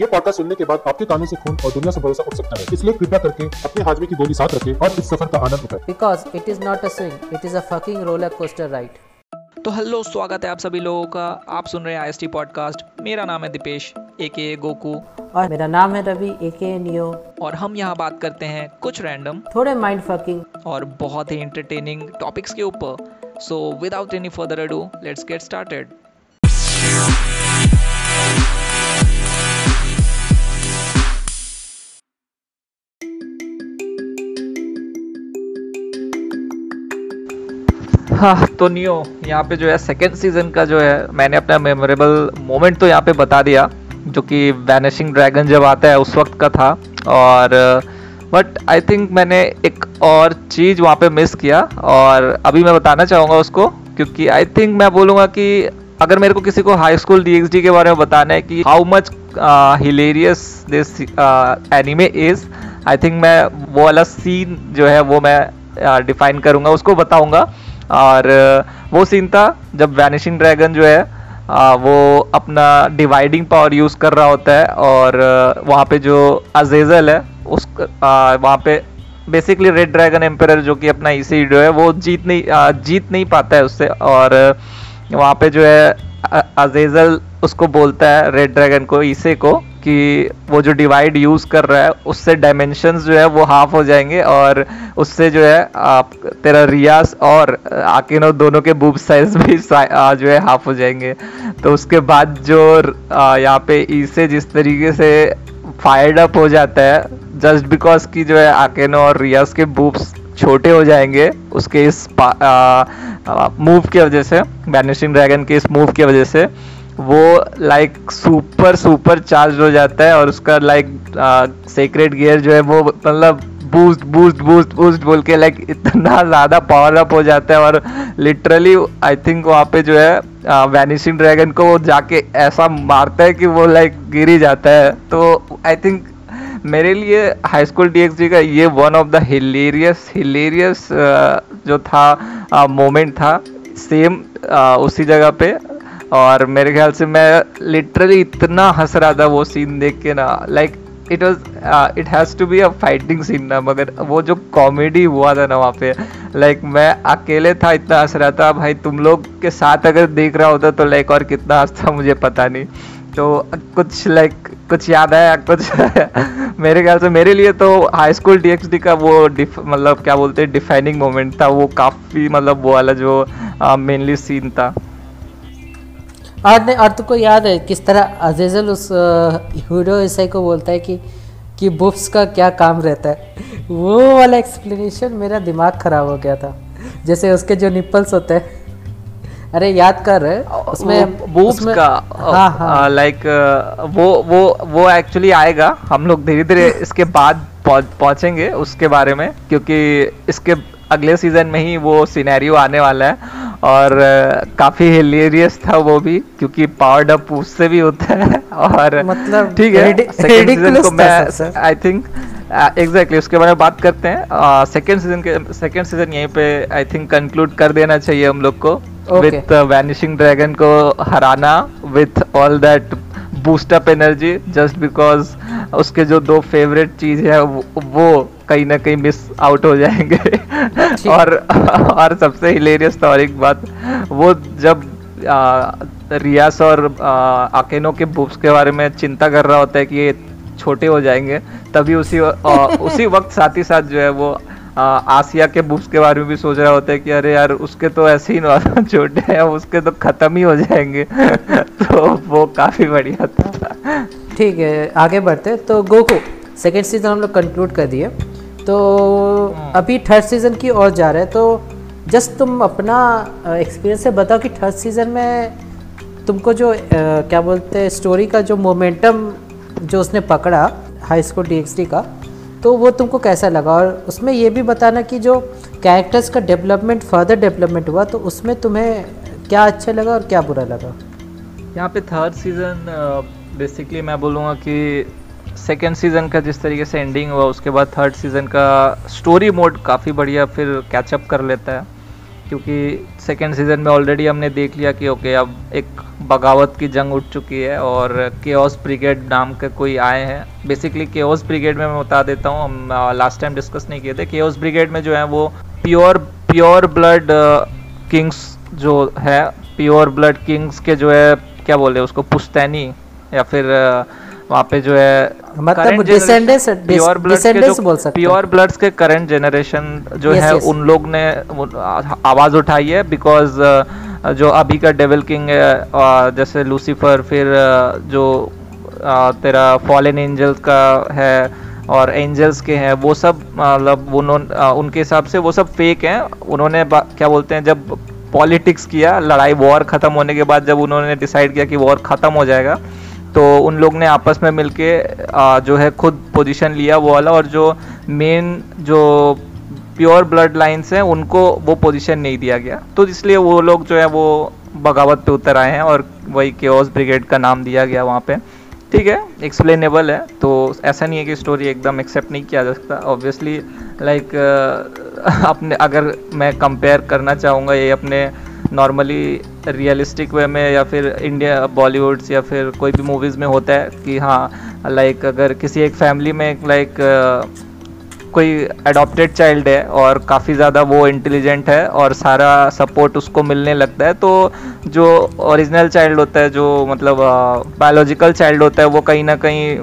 ये पॉडकास्ट सुनने के बाद आपके कानों से खून और दुनिया से भरोसा उठ सकता है। इसलिए कृपया करके अपने हाजमे की गोली साथ रखें और इस सफ़र का आनंद उठाएँ। Because it is not a swing, it is a fucking roller coaster ride. तो हेलो स्वागत है आप सभी लोगों का। आप सुन रहे हैं आई पॉडकास्ट मेरा नाम है दीपेश ए के गोकू। और मेरा नाम है रवि ए के नियो। और हम यहाँ बात करते हैं कुछ रैंडम थोड़े माइंड फकिंग और बहुत ही इंटरटेनिंग टॉपिक्स के ऊपर। So without any further ado let's get started हाँ तो नियो यहाँ पे जो है सेकेंड सीज़न का जो है मैंने अपना मेमोरेबल मोमेंट तो यहाँ पे बता दिया जो कि वैनिशिंग ड्रैगन जब आता है उस वक्त का था और बट आई थिंक मैंने एक और चीज़ वहाँ पे मिस किया और अभी मैं बताना चाहूँगा उसको क्योंकि आई थिंक मैं बोलूँगा कि अगर मेरे को किसी को हाई स्कूल डी के बारे में बताना है कि how much hilarious this anime is I think मैं वो वाला सीन जो है वो मैं डिफाइन uh, करूँगा उसको बताऊँगा। और वो सीन था जब वैनिशिंग ड्रैगन जो है वो अपना डिवाइडिंग पावर यूज़ कर रहा होता है और वहाँ पे जो अजेजल है, उस वहाँ पे बेसिकली रेड ड्रैगन एम्पर जो कि अपना जो है, वो जीत नहीं जीत नहीं पाता है उससे और, वहाँ पे जो है अजेजल उसको बोलता है रेड ड्रैगन को इसे को कि वो जो डिवाइड यूज़ कर रहा है, उससे डायमेंशंस जो है वो हाफ़ हो जाएँगे और उससे जो है, आप, तेरा रियाज और आकिनो दोनों के बूब साइज़ भी जो है हाफ़ हो जाएँगे। तो उसके बाद जो यहाँ पे इसे जिस तरीके से फायर्ड अप हो जाता है जस्ट बिकॉज़ की जो है आकेनो और रियाज के बूब्स छोटे हो जाएँगे, उसके इस मूव की वजह से बैनिशिंग ड्रैगन के इस मूव की वजह से वो लाइक सुपर सुपर चार्ज हो जाता है और उसका लाइक सेक्रेट गियर जो है वो मतलब बूस्ट बूस्ट बूस्ट बूस्ट बोल के लाइक इतना ज़्यादा पावर अप हो जाता है और लिटरली आई थिंक वहाँ पे जो है वैनिशिंग ड्रैगन को वो जाके ऐसा मारता है कि वो लाइक गिर ही जाता है। तो आई थिंक मेरे लिए हाई स्कूल डी का ये one of the hilarious hilarious जो था मोमेंट था सेम उसी जगह पे। और मेरे ख्याल से मैं लिटरली इतना हंस रहा था वो सीन देख के ना like it was it has to be a fighting scene ना मगर वो जो कॉमेडी हुआ था ना वहाँ पे लाइक like, मैं अकेले था इतना हंस रहा था भाई तुम लोग के साथ अगर देख रहा होता तो लाइक और कितना हंसता मुझे पता नहीं। तो कुछ लाइक कुछ याद आया कुछ मेरे ख्याल से मेरे लिए तो हाई स्कूल डीएक्सडी का वो मतलब क्या बोलते हैं डिफाइनिंग मोमेंट था वो काफ़ी मतलब वो वाला जो मेनली uh, सीन था। और नहीं और तुमको याद है किस तरह अजीजल उस हीरो ईसाई को बोलता है कि कि बुफ्स का क्या काम रहता है? वो वाला एक्सप्लेनेशन मेरा दिमाग खराब हो गया था। जैसे उसके जो निपल्स होते हैं। अरे याद कर रहे उसमें बूब्स का हाँ हाँ। लाइक वो वो वो एक्चुअली आएगा। हम लोग धीरे धीरे इसके बाद पहुँचेंगे उसके बारे में क्योंकि इसके अगले सीज़न में ही वो सिनेरियो आने वाला है और काफ़ी हिलेरियस था वो भी क्योंकि पावर्ड अप उससे भी होता है और मतलब ठीक है सेकंड सीज़न को मैं आई थिंक एग्जैक्टली उसके बारे में बात करते हैं। सेकंड सीज़न के सेकंड सीज़न यहीं पे आई थिंक कंक्लूड कर देना चाहिए हम लोग को विथ वैनिशिंग ड्रैगन को हराना with all that boost up energy just because उसके जो दो फेवरेट चीज़ है वो, वो कहीं ना कहीं मिस आउट हो जाएँगे। और और सबसे हिलेरियस तो एक बात वो जब आ, रियास और आकेनो के बुक्स के बारे में चिंता कर रहा होता है कि ये छोटे हो जाएँगे तभी उसी आ, उसी वक्त साथ ही साथ जो है वो आसिया के बुक्स के बारे में भी सोच रहा होता है कि अरे यार उसके तो ऐसे ही छोटे हैं उसके तो खत्म ही हो जाएँगे। तो वो काफ़ी बढ़िया था। ठीक है आगे बढ़ते तो गोकू सेकेंड सीज़न हम लोग कंक्लूड कर दिए। तो हाँ। अभी थर्ड सीज़न की ओर जा रहे हैं। तो जस्ट तुम अपना एक्सपीरियंस से बताओ कि थर्ड सीज़न में तुमको जो आ, क्या बोलते हैं स्टोरी का जो मोमेंटम जो उसने पकड़ा हाई स्कूल डी का तो वो तुमको कैसा लगा? और उसमें ये भी बताना कि जो कैरेक्टर्स का डेवलपमेंट फर्दर डेवलपमेंट हुआ तो उसमें तुम्हें क्या अच्छा लगा और क्या बुरा लगा? यहाँ पे थर्ड सीज़न बेसिकली मैं बोलूँगा कि सेकेंड सीज़न का जिस तरीके से एंडिंग हुआ, उसके बाद थर्ड सीज़न का स्टोरी मोड काफ़ी बढ़िया फिर कैचअप कर लेता है। क्योंकि सेकेंड सीज़न में ऑलरेडी हमने देख लिया कि ओके अब एक बगावत की जंग उठ चुकी है और केओस ब्रिगेड नाम के कोई आए हैं। बेसिकली केओस ब्रिगेड में मैं बता देता हूँ, हम लास्ट टाइम डिस्कस नहीं किए थे। केओस ब्रिगेड में जो है वो प्योर प्योर ब्लड किंग्स जो है प्योर ब्लड किंग्स के जो है, क्या बोले उसको, पुश्तैनी या फिर वहाँ पे जो है मतलब डिसेंडेंट्स प्योर ब्लड के डिसेंडेंट्स बोल सकते प्योर ब्लड्स के करंट जनरेशन जो Yes, है yes. उन लोग ने आवाज़ उठाई है बिकॉज़ जो अभी का डेविल किंग है जैसे लूसीफर फिर जो तेरा फॉलन एंजल्स का है और एंजल्स के हैं वो सब मतलब उन्होंने उनके हिसाब से वो सब फेक हैं उन्होंने क्या बोलते हैं जब पॉलिटिक्स किया लड़ाई वॉर खत्म होने के बाद जब उन्होंने डिसाइड किया कि वॉर खत्म हो जाएगा तो उन लोग ने आपस में मिलके आ, जो है खुद पोजीशन लिया वो वाला और जो मेन जो प्योर ब्लड लाइन्स हैं उनको वो पोजीशन नहीं दिया गया। तो इसलिए वो लोग जो है वो बगावत पे उतर आए हैं और वही केओस ब्रिगेड का नाम दिया गया वहाँ पे। ठीक है एक्सप्लेनेबल है तो ऐसा नहीं है कि स्टोरी एकदम एक्सेप्ट नहीं किया जा सकता। ऑब्वियसली लाइक अपने अगर मैं कंपेयर करना चाहूँगा ये अपने नॉर्मली रियलिस्टिक वे में या फिर इंडिया बॉलीवुड्स या फिर कोई भी मूवीज़ में होता है कि हाँ लाइक अगर किसी एक फैमिली में लाइक कोई अडॉप्टेड चाइल्ड है और काफ़ी ज़्यादा वो इंटेलिजेंट है और सारा सपोर्ट उसको मिलने लगता है तो जो ओरिजिनल चाइल्ड होता है, जो मतलब बायोलॉजिकल चाइल्ड होता है, वो कहीं ना कहीं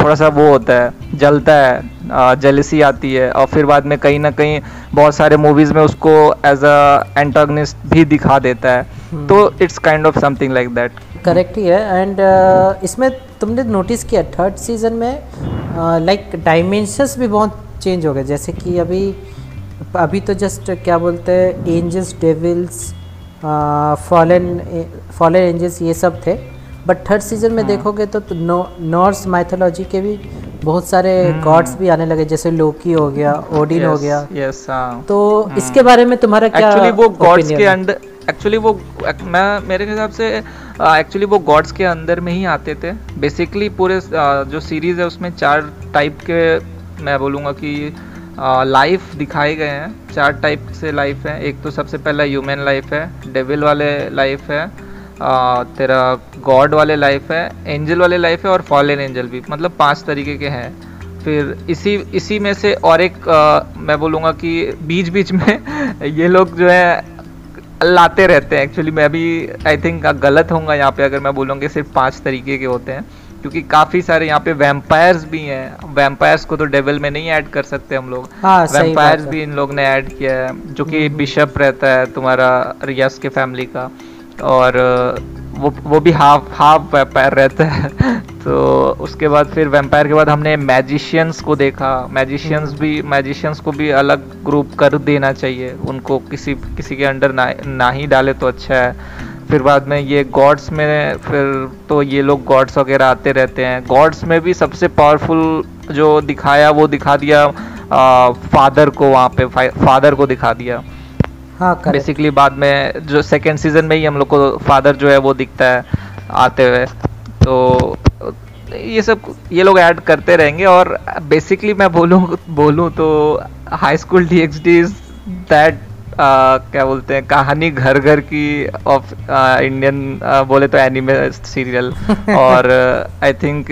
थोड़ा सा वो होता है जलता है जलसी आती है और फिर बाद में कहीं ना कहीं बहुत सारे मूवीज़ में उसको एज अ एंटागनिस्ट भी दिखा देता है। तो it's kind of something like that correct ही है एंड uh, इसमें तुमने नोटिस किया थर्ड सीज़न में लाइक uh, डायमेंशंस भी बहुत चेंज हो गए। जैसे कि अभी अभी तो जस्ट क्या बोलते हैं angels devils fallen fallen angels ये सब थे। बट थर्ड सीज़न में देखोगे तो नॉर्स माइथोलॉजी के भी बहुत सारे गॉड्स भी आने लगे जैसे लोकी हो गया ओडिन हो गया। यस हाँ। तो इसके बारे में तुम्हारा क्या एक्चुअली वो गॉड्स के है? अंदर एक्चुअली वो मैं मेरे हिसाब से एक्चुअली वो गॉड्स के अंदर में ही आते थे। बेसिकली पूरे जो सीरीज़ है उसमें चार टाइप के मैं बोलूँगा कि लाइफ दिखाए गए हैं। चार टाइप से लाइफ है। एक तो सबसे पहला ह्यूमन लाइफ है डेविल वाले लाइफ है। अ, तेरा गॉड वाले लाइफ है एंजल वाले लाइफ है और फॉलन एंजल भी मतलब पाँच तरीके के हैं। फिर इसी इसी में से और एक अ, मैं बोलूँगा कि बीच बीच में ये लोग जो है लाते रहते हैं। एक्चुअली मैं भी आई थिंक गलत होऊँगा यहाँ पे अगर मैं बोलूँगी सिर्फ़ पाँच तरीके के होते हैं। क्योंकि काफ़ी सारे यहाँ पे वैम्पायर्स भी हैं। वैम्पायर्स को तो डेविल में नहीं ऐड कर सकते हम लोग। हाँ, वैम्पायर्स भी इन लोग ने ऐड किया है जो कि बिशप रहता है तुम्हारा रियास के फैमिली का। और वो वो भी हाफ़ हाफ़ वैम्पायर रहता है। तो उसके बाद फिर वैम्पायर के बाद हमने मैजिशियंस को देखा। मैजिशियंस भी मैजिशियंस को भी अलग ग्रुप कर देना चाहिए। उनको किसी किसी के अंडर ना ना ही डाले तो अच्छा है। फिर बाद में ये गॉड्स में फिर तो ये लोग गॉड्स वगैरह आते रहते हैं। गॉड्स में भी सबसे पावरफुल जो दिखाया वो दिखा दिया आ, फादर को वहाँ पे फादर को दिखा दिया। हाँ बेसिकली बाद में जो सेकेंड सीज़न में ही हम लोग को फादर जो है वो दिखता है आते हुए। तो ये सब, ये लोग ऐड करते रहेंगे और बेसिकली मैं बोलूँ बोलूँ तो high school D X D is that क्या बोलते हैं कहानी घर घर की ऑफ़ इंडियन बोले तो एनिमे सीरियल और आई थिंक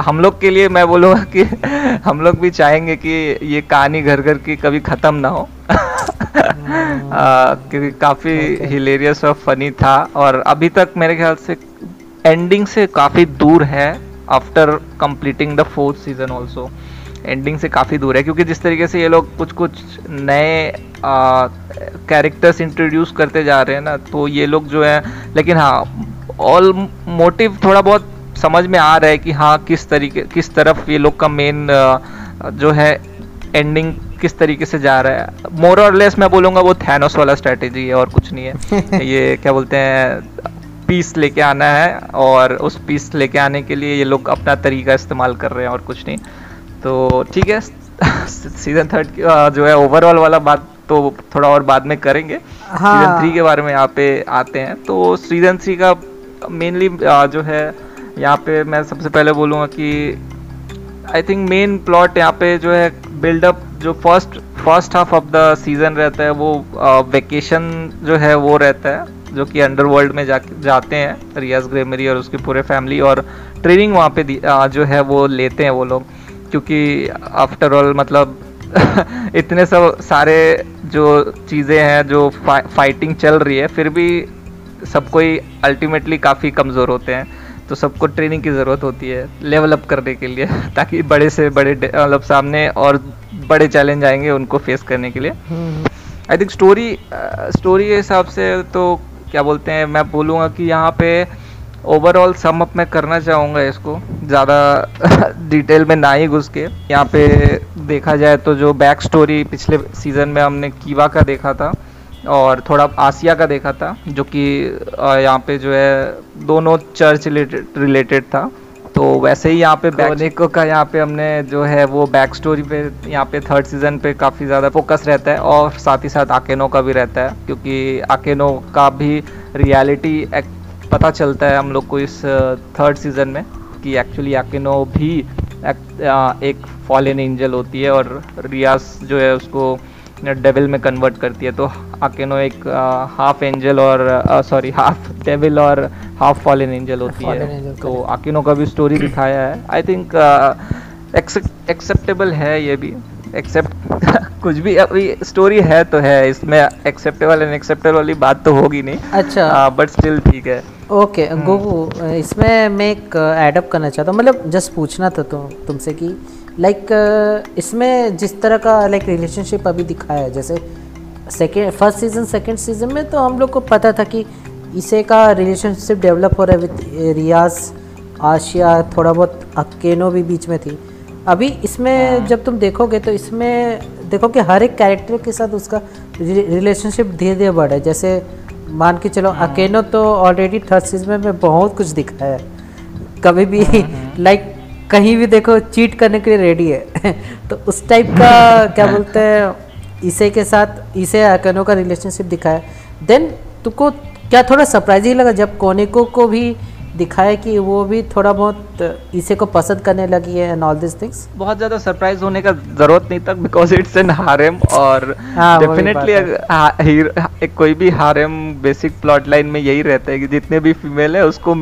हम लोग के लिए मैं बोलूँगा कि हम लोग भी चाहेंगे कि ये कहानी घर घर की कभी ख़त्म ना हो. क्योंकि काफ़ी हिलेरियस और फनी था और अभी तक मेरे ख्याल से एंडिंग से काफ़ी दूर है after completing the fourth season also ending से काफ़ी दूर है क्योंकि जिस तरीके से ये लोग कुछ कुछ नए कैरेक्टर्स इंट्रोड्यूस करते जा रहे हैं ना तो ये लोग जो है लेकिन हाँ ऑल मोटिव थोड़ा बहुत समझ में आ रहा है कि हाँ किस तरीके किस तरफ़ ये लोग का मेन जो है एंडिंग किस तरीके से जा रहा है। मोर और लेस मैं बोलूँगा वो थैनोस वाला स्ट्रेटेजी है और कुछ नहीं है। ये क्या बोलते हैं पीस लेके आना है और उस पीस लेके आने के लिए ये लोग अपना तरीका इस्तेमाल कर रहे हैं और कुछ नहीं। तो ठीक है सीज़न थर्ड जो है ओवरऑल वाला बात तो थोड़ा और बाद में करेंगे। हाँ। सीज़न थ्री के बारे में यहाँ पे आते हैं। तो सीज़न थ्री का मेनली जो है यहाँ पे मैं सबसे पहले बोलूँगा कि आई थिंक मेन प्लॉट यहाँ पे जो है बिल्डअप जो first first half of the season रहता है वो वेकेशन जो है वो रहता है जो कि अंडरवर्ल्ड में जा जाते हैं रियाज ग्रेमरी और उसकी पूरे फैमिली और ट्रेनिंग वहाँ पे आ, जो है वो लेते हैं वो लोग। क्योंकि आफ्टर ऑल मतलब इतने सब सारे जो चीज़ें हैं जो फा, फाइटिंग चल रही है फिर भी सब कोई अल्टीमेटली काफ़ी कमज़ोर होते हैं। तो सबको ट्रेनिंग की ज़रूरत होती है लेवल अप करने के लिए ताकि बड़े से बड़े मतलब सामने और बड़े चैलेंज आएँगे उनको फेस करने के लिए। आई थिंक स्टोरी स्टोरी के हिसाब से तो क्या बोलते हैं मैं बोलूँगा कि यहाँ पे ओवरऑल सम अप मैं करना चाहूँगा इसको। ज़्यादा डिटेल में ना ही घुस के। यहाँ पे देखा जाए तो जो बैक स्टोरी पिछले सीज़न में हमने कीवा का देखा था और थोड़ा आसिया का देखा था, जो कि यहाँ पे जो है दोनों चर्च रिलेटेड रिलेटेड था। तो वैसे ही यहाँ पे बैक का यहाँ पे हमने जो है वो बैक स्टोरी पे, यहाँ पे थर्ड सीज़न पे काफ़ी ज़्यादा फोकस रहता है और साथ ही साथ आकेनो का भी रहता है, क्योंकि आकेनो का भी रियलिटी पता चलता है हम लोग को इस थर्ड सीज़न में कि एक्चुअली आकेनो भी एक, एक फॉलन एंजल होती है और रियास जो है उसको डेविल में कन्वर्ट करती है। तो आकेनो एक आ, हाफ़ एंजल और सॉरी हाफ़ डेविल और हाफ़ फॉलन एंजल होती है। तो आकिनो का भी स्टोरी दिखाया है। आई थिंक एक्सेप्टेबल है ये भी। एक्सेप्ट कुछ भी अभी स्टोरी है तो है इसमें एक्सेप्टेबल एंड एक्सेप्टेबल वाली बात तो होगी नहीं। अच्छा। बट स्टिल ठीक है। ओके गोगू इसमें मैं एक एडअप करना चाहता हूँ। मतलब जस्ट पूछना था तुम तुमसे कि लाइक इसमें जिस तरह का लाइक रिलेशनशिप अभी दिखाया है जैसे second first season second season में तो हम लोग को पता था कि इसे का रिलेशनशिप डेवलप हो रहा है विद रियाज आशिया थोड़ा बहुत अकेनो भी बीच में थी। अभी इसमें जब तुम देखोगे तो इसमें देखो कि हर एक कैरेक्टर के साथ उसका रिलेशनशिप धीरे धीरे बढ़ा है। जैसे मान के चलो अकेनो तो ऑलरेडी थर्ड सीज़न में बहुत कुछ दिखा है। कभी भी लाइक कहीं भी देखो चीट करने के लिए रेडी है। तो उस टाइप का क्या बोलते हैं इसे के साथ इसे अकेनो का रिलेशनशिप दिखाया। देन तुमको क्या थोड़ा सरप्राइजिंग लगा जब कोनिको को भी दिखाया कि वो भी थोड़ा बहुत इसे को पसंद करने लगी है एंड ऑल दिस थिंग्स बहुत ज़्यादा सरप्राइज़ होने का ज़रूरत नहीं था बिकॉज़ इट्स एन हारेम और डेफिनेटली है। कोई भी हारेम बेसिक प्लॉट लाइन में यही रहता है कि जितने भी फीमेल है उसको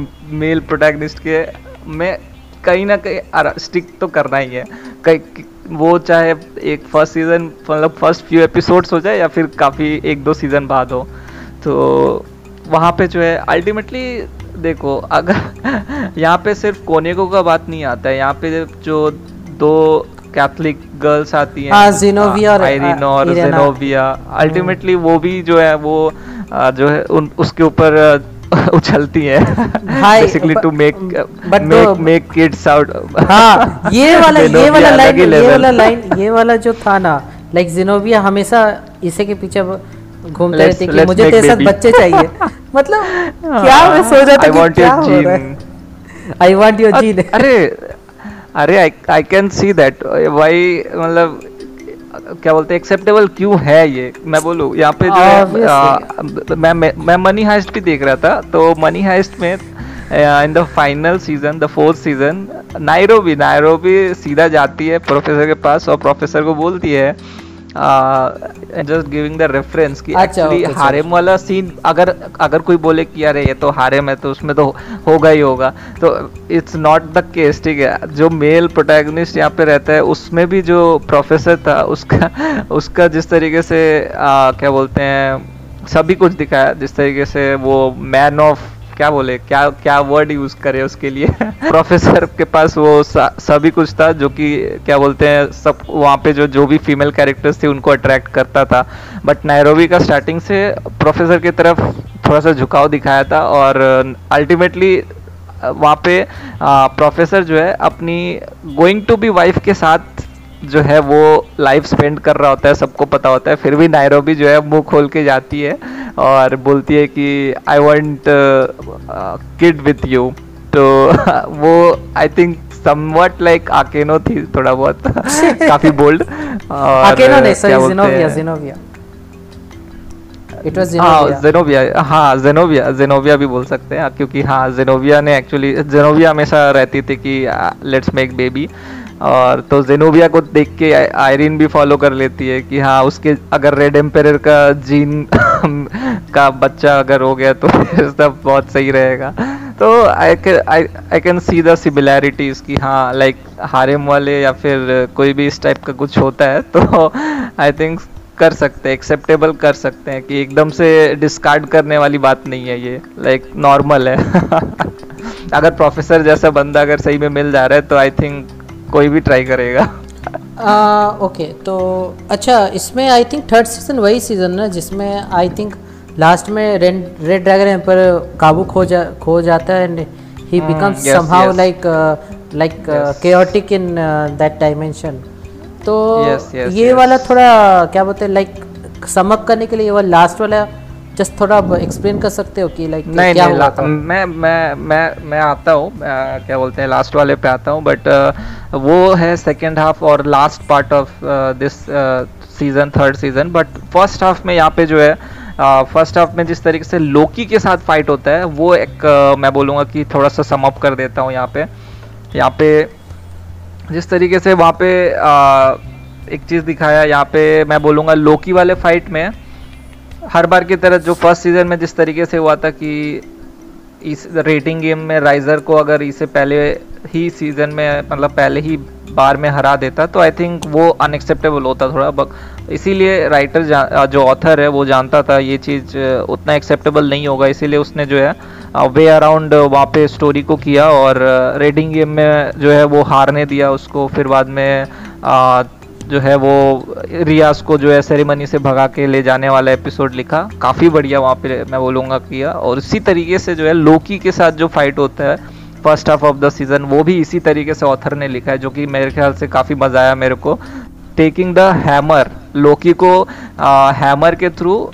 मेल प्रोटैगनिस्ट के में कहीं ना कहीं स्टिक तो करना ही है। कहीं वो चाहे एक फ़र्स्ट सीज़न मतलब फ़र्स्ट फ्यू एपिसोड्स हो जाए या फिर काफ़ी एक दो सीज़न बाद हो। तो वहाँ पे जो है अल्टीमेटली देखो अगर यहाँ पे सिर्फ़ कोनेको का बात नहीं आता है। यहाँ पे जो दो कैथलिक गर्ल्स आती हैं हाँ, और, आयरिन और Irena। जेनोविया। अल्टीमेटली वो भी जो है वो आ, जो है उन उसके ऊपर उछलती है। Basically to make make make kids out हाँ ये वाला ये वाला लाइन ये वाला लाइन ये वाला जो था ना लाइक जिनोविया हमेशा इसे के पीछे घूमते रहती कि मुझे तेरे साथ बच्चे चाहिए। मतलब क्या मैं सोच रहा था कि क्या हो रहा है? आई वांट योर जीन अरे अरे आई कैन सी दैट भाई मतलब क्या बोलते हैं एक्सेप्टेबल क्यों है ये? मैं बोलूँ यहाँ पे जो है मैं मैं मनी हाइस्ट भी देख रहा था तो मनी हाइस्ट में in the final season the fourth season Nairobi Nairobi सीधा जाती है प्रोफेसर के पास और प्रोफेसर को बोलती है जस्ट गिविंग द रेफरेंस कि अच्छा, एक्चुअली okay, हारेम वाला सीन अगर अगर कोई बोले कि अरे ये तो हारेम है तो उसमें तो होगा ही होगा। तो इट्स नॉट द केस ठीक है? जो मेल प्रोटैगनिस्ट यहाँ पे रहता है उसमें भी जो प्रोफेसर था उसका उसका जिस तरीके से आ, क्या बोलते हैं सभी कुछ दिखाया जिस तरीके से वो मैन ऑफ़ क्या बोले, क्या क्या वर्ड यूज़ करे उसके लिए? प्रोफेसर के पास वो सभी कुछ था जो कि, क्या बोलते हैं, सब वहाँ पे जो जो भी फीमेल कैरेक्टर्स थे उनको अट्रैक्ट करता था। बट नायरोबी का स्टार्टिंग से प्रोफेसर की तरफ़ थोड़ा सा झुकाव दिखाया था और अल्टीमेटली वहाँ पे प्रोफेसर जो है अपनी गोइंग टू बी वाइफ के साथ जो है वो लाइफ स्पेंड कर रहा होता है सबको पता होता है फिर भी नायरोबी जो है मुँह खोल के जाती है और बोलती है कि I want kid with you तो वो I think somewhat like Akeno थी थोड़ा बहुत काफ़ी बोल्ड और अकेनो नहीं sorry Xenovia Xenovia it was हाँ जिनोविया जेनोविया हाँ जेनोविया जेनोविया भी बोल सकते हैं क्योंकि हाँ जेनोविया ने एक्चुअली जेनोविया हमेशा रहती थी कि लेट्स मेक बेबी और तो जेनोबिया को देख के आयरिन भी फॉलो कर लेती है कि हाँ उसके अगर रेड एम्पेयर का जीन का बच्चा अगर हो गया तो सब बहुत सही रहेगा। तो I I can see the similarities कि हाँ लाइक हारेम वाले या फिर कोई भी इस टाइप का कुछ होता है तो आई थिंक कर सकते हैं एक्सेप्टेबल कर सकते हैं कि एकदम से डिस्कार्ड करने वाली बात नहीं है ये लाइक like, नॉर्मल है। अगर प्रोफेसर जैसा बंदा अगर सही में मिल जा रहा है तो आई थिंक कोई भी ट्राई करेगा। ओके तो अच्छा इसमें आई थिंक थर्ड सीज़न वही सीज़न ना जिसमें आई थिंक लास्ट में रेड रेड ड्रैगन पर काबू खो जा खो जाता है and he becomes somehow like like chaotic in that dimension तो Yes, yes, ये yes. वाला थोड़ा क्या बोलते हैं लाइक समअप करने के लिए ये वाला लास्ट वाला जस्ट थोड़ा आप एक्सप्लेन कर सकते हो कि लाइक नहीं क्या नहीं हुआ था? मैं मैं मैं मैं आता हूँ क्या बोलते हैं लास्ट वाले पे आता हूँ बट वो है सेकेंड हाफ़ और last part of this season third season but first half में यहाँ पे जो है फ़र्स्ट हाफ़ में जिस तरीके से लोकी के साथ फाइट होता है वो एक uh, मैं बोलूँगा कि थोड़ा सा समअप कर देता हूँ यहाँ पे। यहाँ पे जिस तरीके से वहाँ पे आ, एक चीज़ दिखाया यहाँ पे मैं बोलूँगा लोकी वाले फाइट में हर बार की तरह जो फ़र्स्ट सीज़न में जिस तरीके से हुआ था कि इस रेटिंग गेम में राइजर को अगर इसे पहले ही सीज़न में मतलब पहले ही बार में हरा देता तो आई थिंक वो अनएक्सेप्टेबल होता थोड़ा बक इसीलिए राइटर जो ऑथर है वो जानता था ये चीज़ उतना एक्सेप्टेबल नहीं होगा इसीलिए उसने जो है वे अराउंड वहाँ पे स्टोरी को किया और रेडिंग गेम में जो है वो हारने दिया उसको फिर बाद में आ, जो है वो रियाज को जो है सेरेमनी से भगा के ले जाने वाला एपिसोड लिखा। काफ़ी बढ़िया वहाँ पे मैं बोलूँगा किया। और इसी तरीके से जो है लोकी के साथ जो फाइट होता है first half of the season वो भी इसी तरीके से ऑथर ने लिखा है जो कि मेरे ख्याल से काफ़ी मज़ा आया मेरे को। टेकिंग द हैमर लोकी को आ, हैमर के थ्रू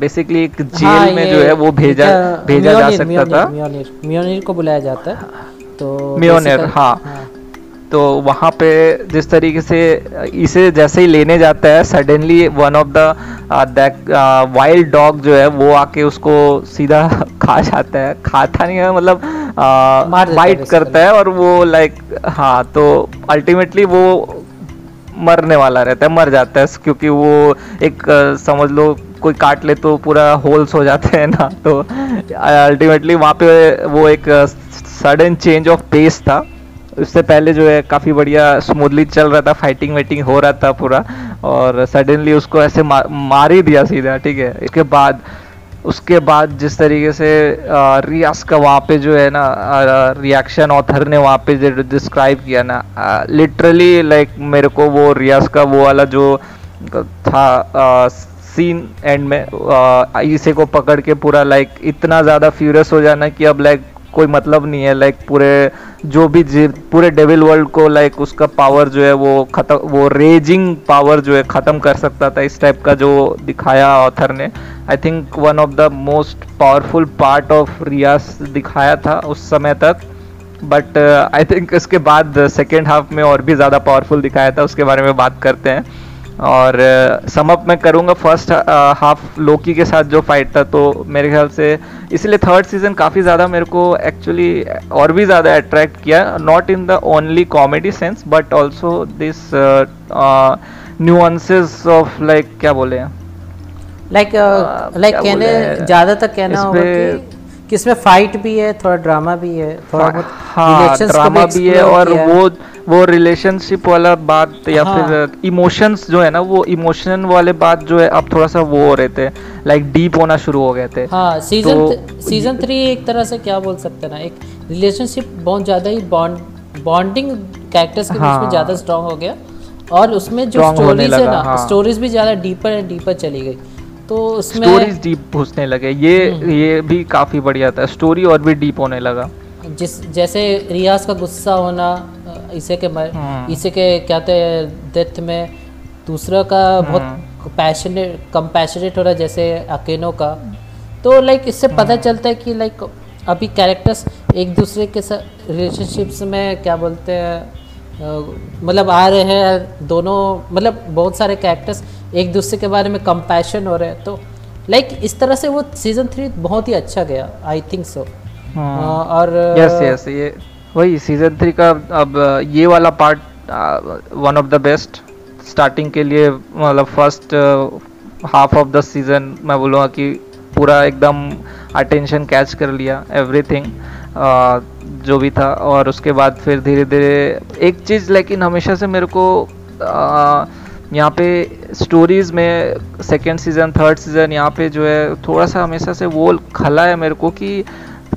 बेसिकली एक जेल हाँ, में जो है वो भेजा भेजा जा सकता था। म्योनिर को बुलाया जाता है। तो म्योनिर, basically- हाँ। तो वहाँ पे जिस तरीके से इसे जैसे ही लेने जाता है suddenly one of the wild dog जो है वो आके उसको सीधा खा जाता है खाता नहीं है मतलब फाइट basically। करता है और वो लाइक हाँ तो अल्टीमेटली वो मरने वाला रहता है मर जाता है क्योंकि वो एक अ, समझ लो कोई काट ले तो पूरा होल्स हो जाते हैं ना तो अल्टीमेटली वहाँ पे वो एक सडन चेंज ऑफ़ पेस था उससे पहले जो है काफ़ी बढ़िया स्मूथली चल रहा था फाइटिंग वाइटिंग हो रहा था पूरा और सडनली उसको ऐसे मा, मार ही दिया सीधा ठीक है? इसके बाद उसके बाद जिस तरीके से रियाज का वहाँ पे जो है ना रिएक्शन ऑथर ने वहाँ पे डिस्क्राइब किया ना लिटरली लाइक मेरे को वो रियाज का वो वाला जो था सीन एंड में इसे को पकड़ के पूरा लाइक इतना ज़्यादा फ्यूरियस हो जाना कि अब लाइक कोई मतलब नहीं है लाइक पूरे, जो भी पूरे डेविल वर्ल्ड को लाइक उसका पावर जो है वो खत्म, वो रेजिंग पावर जो है ख़त्म कर सकता था इस टाइप का जो दिखाया ऑथर ने। I think one of the most powerful part of Rias दिखाया था उस समय तक। बट आई थिंक इसके बाद सेकेंड हाफ़ में और भी ज़्यादा पावरफुल दिखाया था, उसके बारे में बात करते हैं। और समअप मैं करूँगा फ़र्स्ट हाफ़ लोकी के साथ जो फाइट था तो मेरे ख्याल से इसलिए थर्ड सीज़न काफ़ी ज़्यादा मेरे को एक्चुअली और भी ज़्यादा अट्रैक्ट किया not in the only comedy sense but also this nuances of like क्या बोले? लाइक लाइक कहने ज़्यादातर कहना होगा कि कि इसमें फाइट भी है थोड़ा ड्रामा भी है थोड़ा बहुत हाँ ड्रामा भी है और किया वो वो रिलेशनशिप वाला बात या हाँ। फिर इमोशंस जो है ना वो इमोशन वाले बात जो है अब थोड़ा सा वो हो रहे थे लाइक डीप होना शुरू हो गए थे हाँ सीज़न तो- सीज़न थ्री एक तरह से क्या बोल सकते हैं ना एक रिलेशनशिप बहुत ज़्यादा ही बॉन्ड बॉन्डिंग कैरेक्टर्स के बीच में हाँ। ज़्यादा स्ट्रॉन्ग हो गया और उसमें जो स्टोरीज है ना हाँ। स्टोरीज भी ज़्यादा डीपर एंड डीपर चली गई तो उसमें स्टोरीज डीप घुसने लगे ये हम्म। ये भी काफ़ी बढ़िया था स्टोरी और भी डीप होने लगा जिस जैसे रियाज का गुस्सा होना इसे के मर, हम्म। इसे के क्या कहते हैं डेथ में दूसरा का हम्म। बहुत पैशनेट कंपैशनेट हो रहा जैसे अकेनो का तो लाइक इससे पता हम्म। चलता है कि लाइक अभी कैरेक्टर्स एक दूसरे के साथ रिलेशनशिप्स में क्या बोलते हैं मतलब आ रहे हैं दोनों मतलब बहुत सारे कैरेक्टर्स एक दूसरे के बारे में कंपैशन हो रहे हैं तो लाइक इस तरह से वो सीज़न थ्री बहुत ही अच्छा गया आई थिंक सो और यस यस ये वही सीज़न थ्री का अब ये वाला part one of the best starting के लिए मतलब first half of the season मैं बोलूँगा कि पूरा एकदम अटेंशन कैच कर लिया एवरीथिंग जो भी था और उसके बाद फिर धीरे धीरे एक चीज़ लेकिन हमेशा से मेरे को यहाँ पे स्टोरीज़ में सेकेंड सीज़न थर्ड सीज़न यहाँ पे जो है थोड़ा सा हमेशा से वो खला है मेरे को कि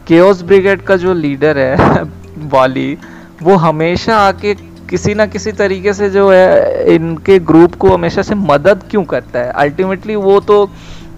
केओस ब्रिगेड का जो लीडर है वाली वो हमेशा आके किसी ना किसी तरीके से जो है इनके ग्रुप को हमेशा से मदद क्यों करता है? अल्टीमेटली वो तो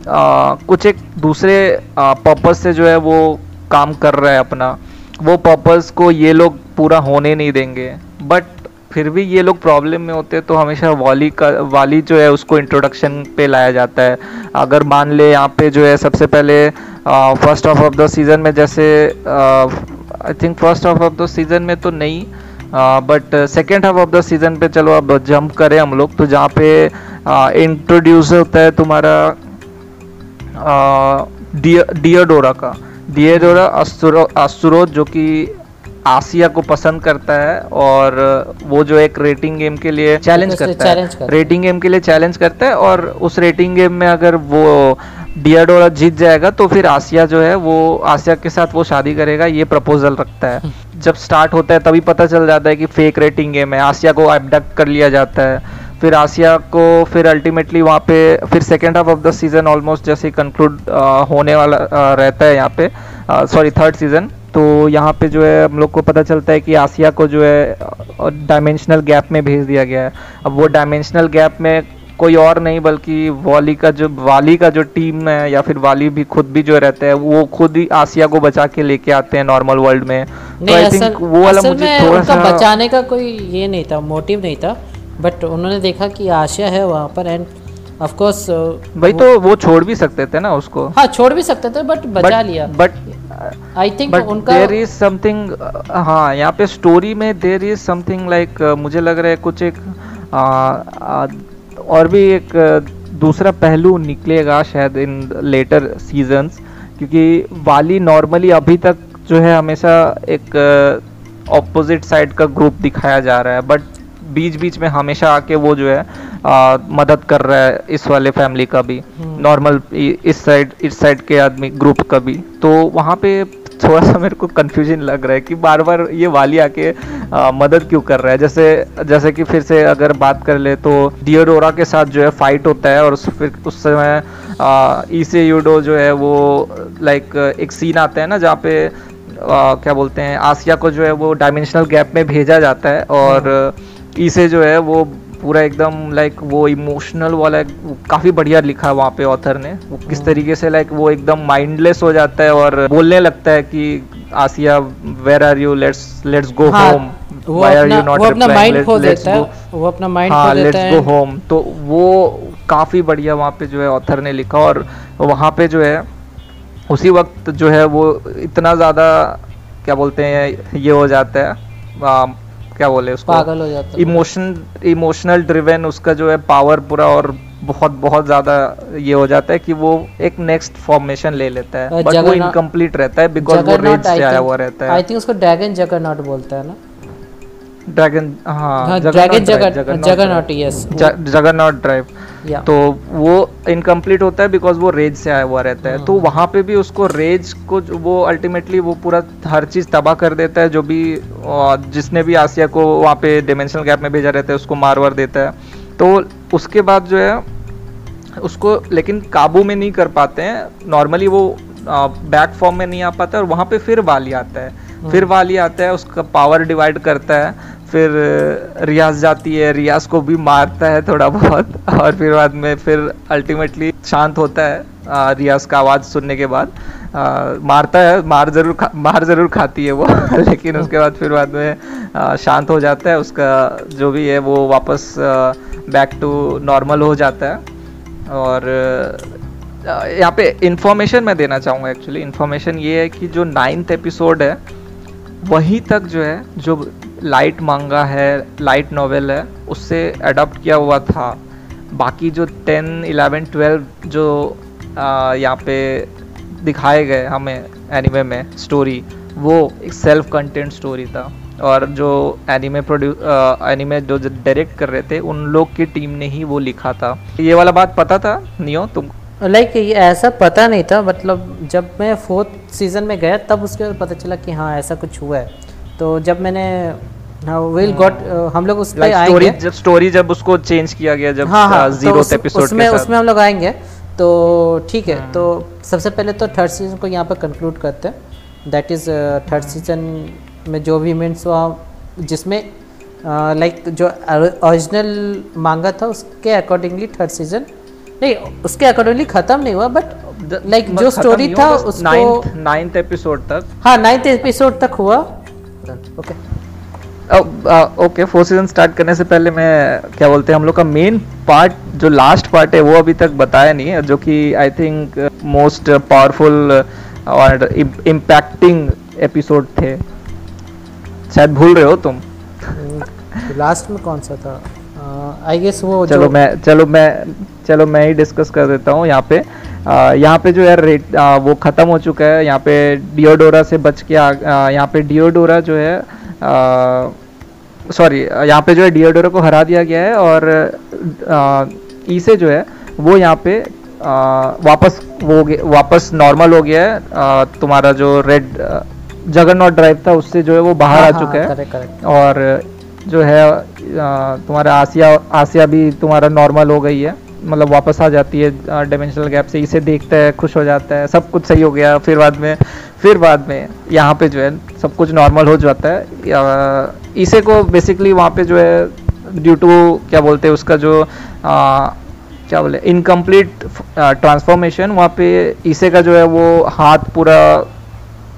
आ, कुछ एक दूसरे पर्पज से जो है वो काम कर रहा है अपना। वो पर्पज को ये लोग पूरा होने नहीं देंगे। बट फिर भी ये लोग प्रॉब्लम में होते हैं तो हमेशा वाली का वाली जो है उसको इंट्रोडक्शन पे लाया जाता है। अगर मान ले यहाँ पे जो है सबसे पहले first half of the season में जैसे I think first half of the season में तो नहीं but second half of the season पे चलो अब जंप करें हम लोग तो जहाँ पे इंट्रोड्यूस uh, होता है तुम्हारा डियाडोरा का। डियाडोरा अस्तुरो जो कि आसिया को पसंद करता है और वो जो एक रेटिंग गेम के लिए चैलेंज करता है। रेटिंग गेम के लिए चैलेंज करता है और उस रेटिंग गेम में अगर वो डियाडोरा जीत जाएगा तो फिर आसिया जो है वो आसिया के साथ वो शादी करेगा ये प्रपोजल रखता है। जब स्टार्ट होता है तभी पता चल जाता है कि फेक रेटिंग गेम है। आसिया को एबडक्ट कर लिया जाता है। फिर आसिया को फिर अल्टीमेटली वहाँ पे फिर second half of the season almost जैसे कंक्लूड होने वाला आ, रहता है यहाँ पे। सॉरी थर्ड सीज़न तो यहाँ पे जो है हम लोग को पता चलता है कि आसिया को जो है डायमेंशनल गैप में भेज दिया गया है। अब वो डायमेंशनल गैप में कोई और नहीं बल्कि वाली का जो वाली का जो टीम है या फिर वाली भी खुद भी जो रहता है वो खुद ही आसिया को बचा के लेके आते हैं नॉर्मल वर्ल्ड में। नहीं तो असल, वो वाला मुझे थोड़ा सा बचाने का कोई ये नहीं था मोटिव नहीं था। बट उन्होंने देखा कि आशिया है वहाँ पर एंड ऑफ़ कोर्स भाई तो वो छोड़ भी सकते थे ना उसको। हाँ छोड़ भी सकते थे बट बचा but, लिया बट आई थिंक उनका देर इज़ समथिंग हाँ यहाँ पे स्टोरी में देर इज़ समथिंग लाइक मुझे लग रहा है कुछ एक आ, आ, और भी एक दूसरा पहलू निकलेगा शायद इन लेटर सीजन्स क्योंकि वाली नॉर्मली अभी तक जो है हमेशा एक ऑपोजिट साइड का ग्रुप दिखाया जा रहा है बट बीच बीच में हमेशा आके वो जो है आ, मदद कर रहा है इस वाले फैमिली का भी। नॉर्मल हम्म। इस साइड इस साइड के आदमी ग्रुप का भी। तो वहाँ पे थोड़ा सा मेरे को कंफ्यूजन लग रहा है कि बार बार ये वाली आके आ, मदद क्यों कर रहा है? जैसे जैसे कि फिर से अगर बात कर ले तो डियोडोरा के साथ जो है फाइट होता है और उस फिर उस समय ईसे यूडो जो है वो लाइक एक सीन आता है ना जहाँ पे आ, क्या बोलते हैं आसिया को जो है वो डायमेंशनल गैप में भेजा जाता है और ईसे जो है वो पूरा एकदम लाइक वो इमोशनल वाला काफ़ी बढ़िया लिखा है वहाँ पे ऑथर ने। वो किस हाँ। तरीके से लाइक वो एकदम माइंडलेस हो जाता है और बोलने लगता है कि Asia where are you let's let's go home why are you not वो अपना माइंड खो देता वो अपना माइंड खो देता है लेट्स गो होम तो वो काफ़ी बढ़िया वहाँ पे जो है ऑथर ने लिखा और वहाँ पे जो है उसी वक्त जो है वो इतना ज़्यादा क्या बोलते हैं ये हो जाता है क्या बोले उसको? पागल हो जाता इमोशन इमोशनल ड्रिवेन उसका जो है पावर पूरा और बहुत बहुत ज़्यादा ये हो जाता है कि वो एक नेक्स्ट फॉर्मेशन ले लेता है। बट वो इनकम्प्लीट रहता है बिकॉज़ वो रेज से आया हुआ रहता है। आई थिंक उसको ड्रैगन जगरनॉट बोलता है ना? ड्रैगन हाँ dragon juggernaut yes juggernaut drive तो वो इनकम्प्लीट होता है बिकॉज़ वो रेज से आया हुआ रहता है। तो हाँ। वहाँ पे भी उसको रेज को वो अल्टीमेटली वो पूरा हर चीज़ तबाह कर देता है जो भी जिसने भी आसिया को वहाँ पे डिमेंशनल गैप में भेजा रहता है उसको मार वार देता है। तो उसके बाद जो है उसको लेकिन काबू में नहीं कर पाते हैं। नॉर्मली वो बैक फॉर्म में नहीं आ पाता और वहाँ पे फिर वाली आता है। हाँ। फिर वाली आता है उसका पावर डिवाइड करता है। फिर रियाज जाती है रियाज को भी मारता है थोड़ा बहुत और फिर बाद में फिर अल्टीमेटली शांत होता है रियाज का आवाज़ सुनने के बाद। मारता है मार ज़रूर खा, मार ज़रूर खाती है वो लेकिन उसके बाद फिर बाद में शांत हो जाता है उसका जो भी है वो वापस बैक टू नॉर्मल हो जाता है। और यहाँ पे इंफॉर्मेशन मैं देना चाहूँगा एक्चुअली इंफॉर्मेशन ये है कि जो नाइन्थ एपिसोड है वहीं तक जो है जो लाइट मांगा है लाइट नॉवेल है उससे अडॉप्ट किया हुआ था। बाकी जो टेन इलेवन ट्वेल्व जो यहाँ पे दिखाए गए हमें एनिमे में स्टोरी वो एक सेल्फ कंटेंट स्टोरी था। और जो एनिमे प्रोड्यूस एनिमे जो डायरेक्ट कर रहे थे उन लोग की टीम ने ही वो लिखा था। ये वाला बात पता था? नियो तुम? लाइक like, ये ऐसा पता नहीं था मतलब जब मैं फोर्थ सीज़न में गया तब उसके बाद पता चला कि हाँ ऐसा कुछ हुआ है। तो जब मैंने हाँ। विल गॉट हम लोग उस स्टोरी आएँगे। जब स्टोरी जब उसको चेंज किया गया जब हाँ हाँ तो ज़ीरो उस, एपिसोड उसमें उसमें हम लोग आएँगे। तो ठीक है तो सबसे पहले तो थर्ड सीज़न को यहाँ पर कंक्लूड करते हैं। दैट इज़ थर्ड सीज़न में जो भी इवेंट्स हुआ जिसमें लाइक uh, like, जो ओरिजिनल मांगा था उसके अकॉर्डिंगली थर्ड सीज़न नहीं उसके अकॉर्डिंगली ख़त्म नहीं हुआ बट लाइक like, जो स्टोरी था उसको नाइन्थ एपिसोड तक। हाँ नाइन्थ एपिसोड तक हुआ। Okay okay four season start करने से पहले मैं क्या बोलते हैं हम लोग का मेन पार्ट जो लास्ट पार्ट है वो अभी तक बताया नहीं है जो कि आई थिंक मोस्ट पावरफुल और इम्पैक्टिंग एपिसोड थे। शायद भूल रहे हो तुम। लास्ट में कौन सा था? आई गेस वो चलो मैं चलो मैं चलो मैं ही डिस्कस कर देता हूँ यहाँ पे। आ, यहाँ पे जो है रेट आ, वो ख़त्म हो चुका है। यहाँ पे डिओडोरा से बच के यहाँ पे डिओडोरा जो है सॉरी यहाँ पे जो है डिओडोरा को हरा दिया गया है और आ, ईसे जो है वो यहाँ पे आ, वापस वो वापस नॉर्मल हो गया है। आ, तुम्हारा जो रेड जगरनॉट ड्राइव था उससे जो है वो बाहर हाँ, आ चुका है। करेक्ट करेक्ट और जो है तुम्हारा आसिया आसिया भी तुम्हारा नॉर्मल हो गई है। मतलब वापस आ जाती है डायमेंशनल गैप से इसे देखता है खुश हो जाता है सब कुछ सही हो गया फिर बाद में फिर बाद में यहाँ पे जो है सब कुछ नॉर्मल हो जाता है इसे को बेसिकली वहाँ पे जो है ड्यू टू क्या बोलते हैं उसका जो अ, क्या बोले इनकम्प्लीट ट्रांसफॉर्मेशन वहाँ पे इसे का जो है वो हाथ पूरा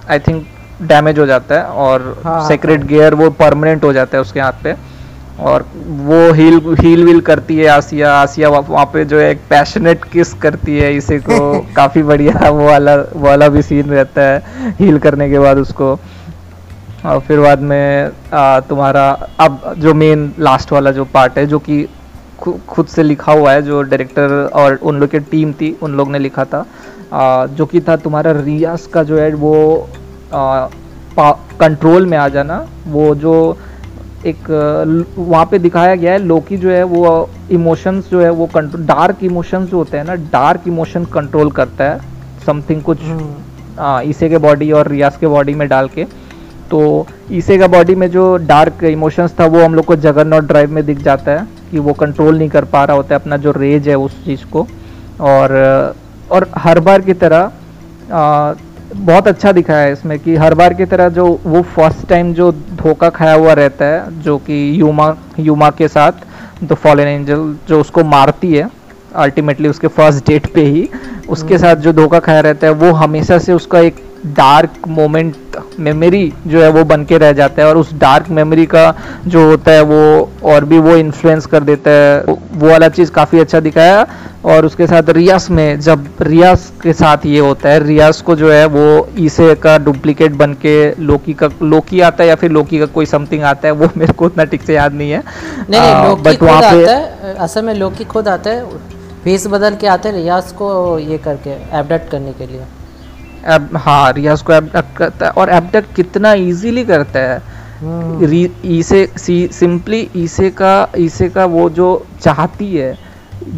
आई थिंक डैमेज हो जाता है और हाँ, सेक्रेट गियर वो परमानेंट हो जाता है उसके हाथ पे। और वो हील हील विल करती है आसिया आसिया वहाँ वहाँ पे जो है एक पैशनेट किस करती है इसे को काफ़ी बढ़िया वो वाला वो वाला भी सीन रहता है हील करने के बाद उसको। और फिर बाद में आ, तुम्हारा अब जो मेन लास्ट वाला जो पार्ट है जो कि खुद से लिखा हुआ है जो डायरेक्टर और उन लोग की टीम थी उन लोग ने लिखा था आ, जो कि था तुम्हारा रियाज का जो है वो कंट्रोल में आ जाना वो जो एक वहाँ पे दिखाया गया है लोकी जो है वो इमोशंस जो है वो कंट्रोल डार्क इमोशंस जो होते हैं ना डार्क इमोशन कंट्रोल करता है समथिंग कुछ आ, ईसे के बॉडी और रियाज के बॉडी में डाल के। तो ईसे का बॉडी में जो डार्क इमोशंस था वो हम लोग को जगरनॉट ड्राइव में दिख जाता है कि वो कंट्रोल नहीं कर पा रहा होता है अपना जो रेज है उस चीज़ को। और और हर बार की तरह आ, बहुत अच्छा दिखाया है इसमें कि हर बार की तरह जो वो फ़र्स्ट टाइम जो धोखा खाया हुआ रहता है जो कि युमा युमा के साथ द फॉलन एंजल जो उसको मारती है अल्टीमेटली उसके फ़र्स्ट डेट पे ही उसके साथ जो धोखा खाया रहता है वो हमेशा से उसका एक डार्क मोमेंट मेमोरी जो है वो बन के रह जाता है और उस डार्क मेमोरी का जो होता है वो और भी वो इन्फ्लुएंस कर देता है। वो वाला चीज़ काफ़ी अच्छा दिखाया और उसके साथ रियास में जब रियास के साथ ये होता है रियास को जो है वो ईसे का डुप्लीकेट बन के लोकी का लोकी आता है या फिर लोकी का कोई समथिंग आता है वो मेरे को उतना ठीक से याद नहीं है। नहीं नहीं लोकी खुद वहाँ पे- असल में लोकी खुद आता है फेस बदल के आते हैं रियाज को ये करके एबडक्ट करने के लिए। हाँ रियाज को एबडक्ट करता है। और एबडक्ट कितना इजीली करता है। हम्म, ईसे सी सिंपली ईसे का ईसे का वो जो चाहती है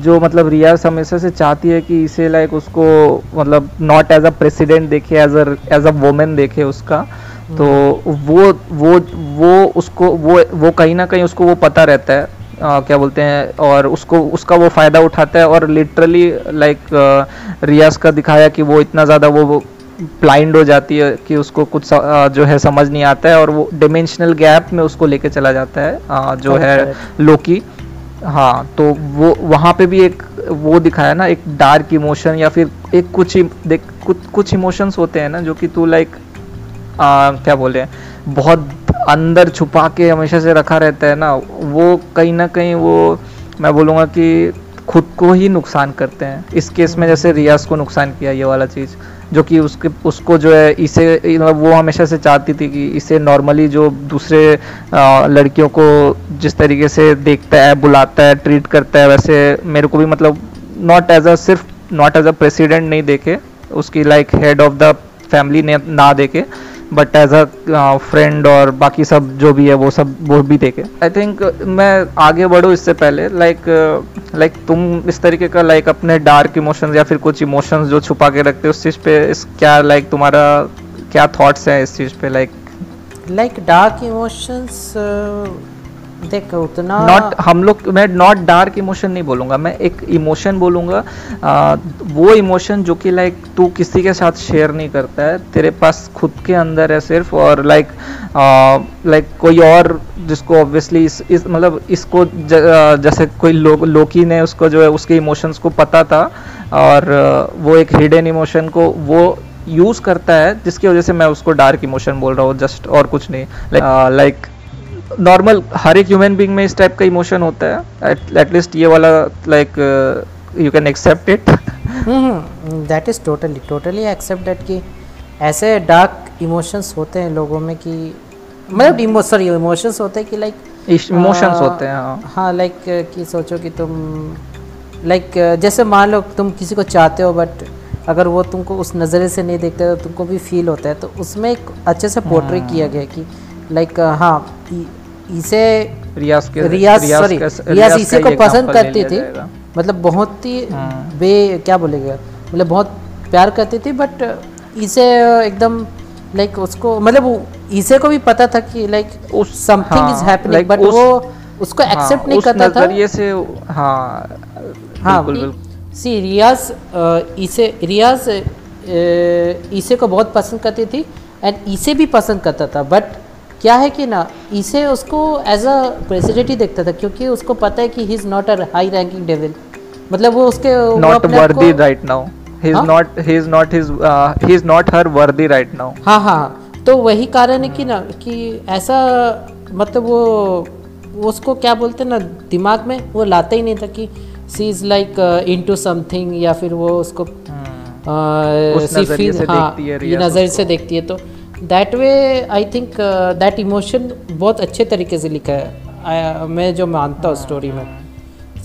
जो मतलब रियाज हमेशा से चाहती है कि इसे लाइक उसको मतलब नॉट एज अ प्रेसिडेंट देखे as a as a women देखे उसका तो वो वो वो उसको वो वो कहीं ना कहीं उसको वो पता रहता है अ, क्या बोलते हैं और उसको उसका वो फ़ायदा उठाता है और लिटरली लाइक रियाज का दिखाया कि वो इतना ज़्यादा वो ब्लाइंड हो जाती है कि उसको कुछ जो है समझ नहीं आता है और वो डिमेंशनल गैप में उसको लेके चला जाता है जो है लोकी हाँ तो वो वहाँ पे भी एक वो दिखाया ना एक डार्क इमोशन या फिर एक कुछ देख कुछ कुछ इमोशंस होते हैं ना जो कि तू लाइक क्या बोले बहुत अंदर छुपा के हमेशा से रखा रहता है ना वो कहीं ना कहीं वो मैं बोलूँगा कि खुद को ही नुकसान करते हैं। इस केस में जैसे रियाज को नुकसान किया ये वाला चीज़। जो कि उसके, उसको जो है इसे मतलब वो हमेशा से चाहती थी कि इसे नॉर्मली जो दूसरे लड़कियों को जिस तरीके से देखता है, बुलाता है ट्रीट करता है, वैसे मेरे को भी मतलब नॉट एज अ सिर्फ़ नॉट एज अ प्रेसिडेंट नहीं देखे, उसकी like head of the family ने ना देखे। बट एज अ फ्रेंड और बाकी सब जो भी है वो सब वो भी देखे। आई थिंक मैं आगे बढ़ू इससे पहले लाइक like, लाइक like, तुम इस तरीके का लाइक like, अपने डार्क इमोशंस या फिर कुछ इमोशंस जो छुपा के रखते हो उस चीज़ पे इस क्या लाइक like, तुम्हारा क्या थाट्स हैं इस चीज़ पे लाइक लाइक डार्क इमोशंस देख उतना नॉट हम लोग मैं नॉट डार्क इमोशन नहीं बोलूँगा मैं एक इमोशन बोलूँगा। आ, वो इमोशन जो कि लाइक तू किसी के साथ शेयर नहीं करता है तेरे पास खुद के अंदर है सिर्फ़ और लाइक लाइक कोई और जिसको ऑब्वियसली इस, इस मतलब इसको ज, जैसे कोई लो, लोकी ने उसको जो है उसके इमोशंस को पता था और वो एक हिडन इमोशन को वो यूज़ करता है जिसकी वजह से मैं उसको डार्क इमोशन बोल रहा हूँ जस्ट और कुछ नहीं। लाइक लाइक नॉर्मल हर एक ह्यूमन बींग में इस टाइप का इमोशन होता है। एटलीस्ट ये वाला like you can accept it that is totally totally accept that कि ऐसे डार्क इमोशंस होते हैं लोगों में कि मतलब इमो सॉरी इमोशंस होते हैं कि लाइक इमोशंस होते हैं हाँ। हाँ लाइक कि सोचो कि तुम लाइक जैसे मान लो तुम किसी को चाहते हो बट अगर वो तुमको उस नज़रे से नहीं देखते तो तुमको भी फील होता है तो उसमें एक अच्छे से पोर्ट्रे किया हाँ। गया कि लाइक हाँ इसे रियाज के रियाज सॉरी रियाज इसे को पसंद करती थी। मतलब बहुत ही हाँ। बे क्या बोलेगा? मतलब बहुत प्यार करती थी बट इसे एकदम लाइक उसको मतलब इसे को भी पता था कि लाइक उस- समथिंग इज़ हैपनिंग बट वो उसको एक्सेप्ट हाँ, नहीं करता था। नज़रिए से हाँ हाँ बिल्कुल सी रियाज इसे रियाज इसे को बहुत पसंद करती थी एंड इसे भी पसंद करता था बट क्या है कि ना इसे उसको एज अ प्रेसिडेंट ही देखता था क्योंकि उसको पता है कि he is not a high ranking devil मतलब वो उसके not worthy right now he is? Not he? Is not his he is not her worthy right now हाँ हाँ तो वही कारण है कि ना कि ऐसा मतलब वो उसको क्या बोलते हैं ना दिमाग में वो लाता ही नहीं था कि she is like into something या फिर वो उसको उस सी नज़रिए फील से हाँ देखती है से देखती है तो that way I think that emotion बहुत अच्छे तरीके से लिखा है। I- मैं जो मानता हूँ स्टोरी में।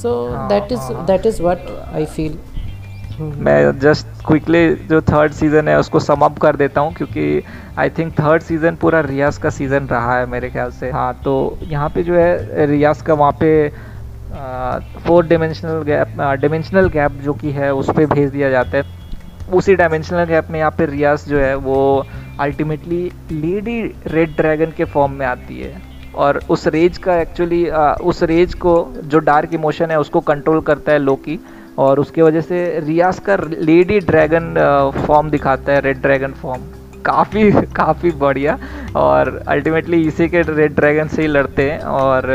So that is that is what I feel मैं जस्ट क्विकली जो थर्ड सीज़न है उसको सम अप कर देता हूँ क्योंकि आई थिंक थर्ड सीज़न पूरा रियाज का सीज़न रहा है मेरे ख्याल से। हाँ तो यहाँ पे जो है रियाज का वहाँ पे four dimensional gap dimensional gap जो कि है उस पर भेज दिया जाता है। उसी डायमेंशनल गैप में यहाँ पे रियाज जो है वो अल्टीमेटली लेडी रेड ड्रैगन के फॉर्म में आती है। और उस रेज का एक्चुअली उस रेज को, जो डार्क इमोशन है, उसको कंट्रोल करता है लोकी और उसके वजह से रियाज का लेडी ड्रैगन फॉर्म दिखाता है रेड ड्रैगन फॉर्म काफ़ी काफ़ी बढ़िया। और अल्टीमेटली इसी के रेड ड्रैगन से ही लड़ते हैं। और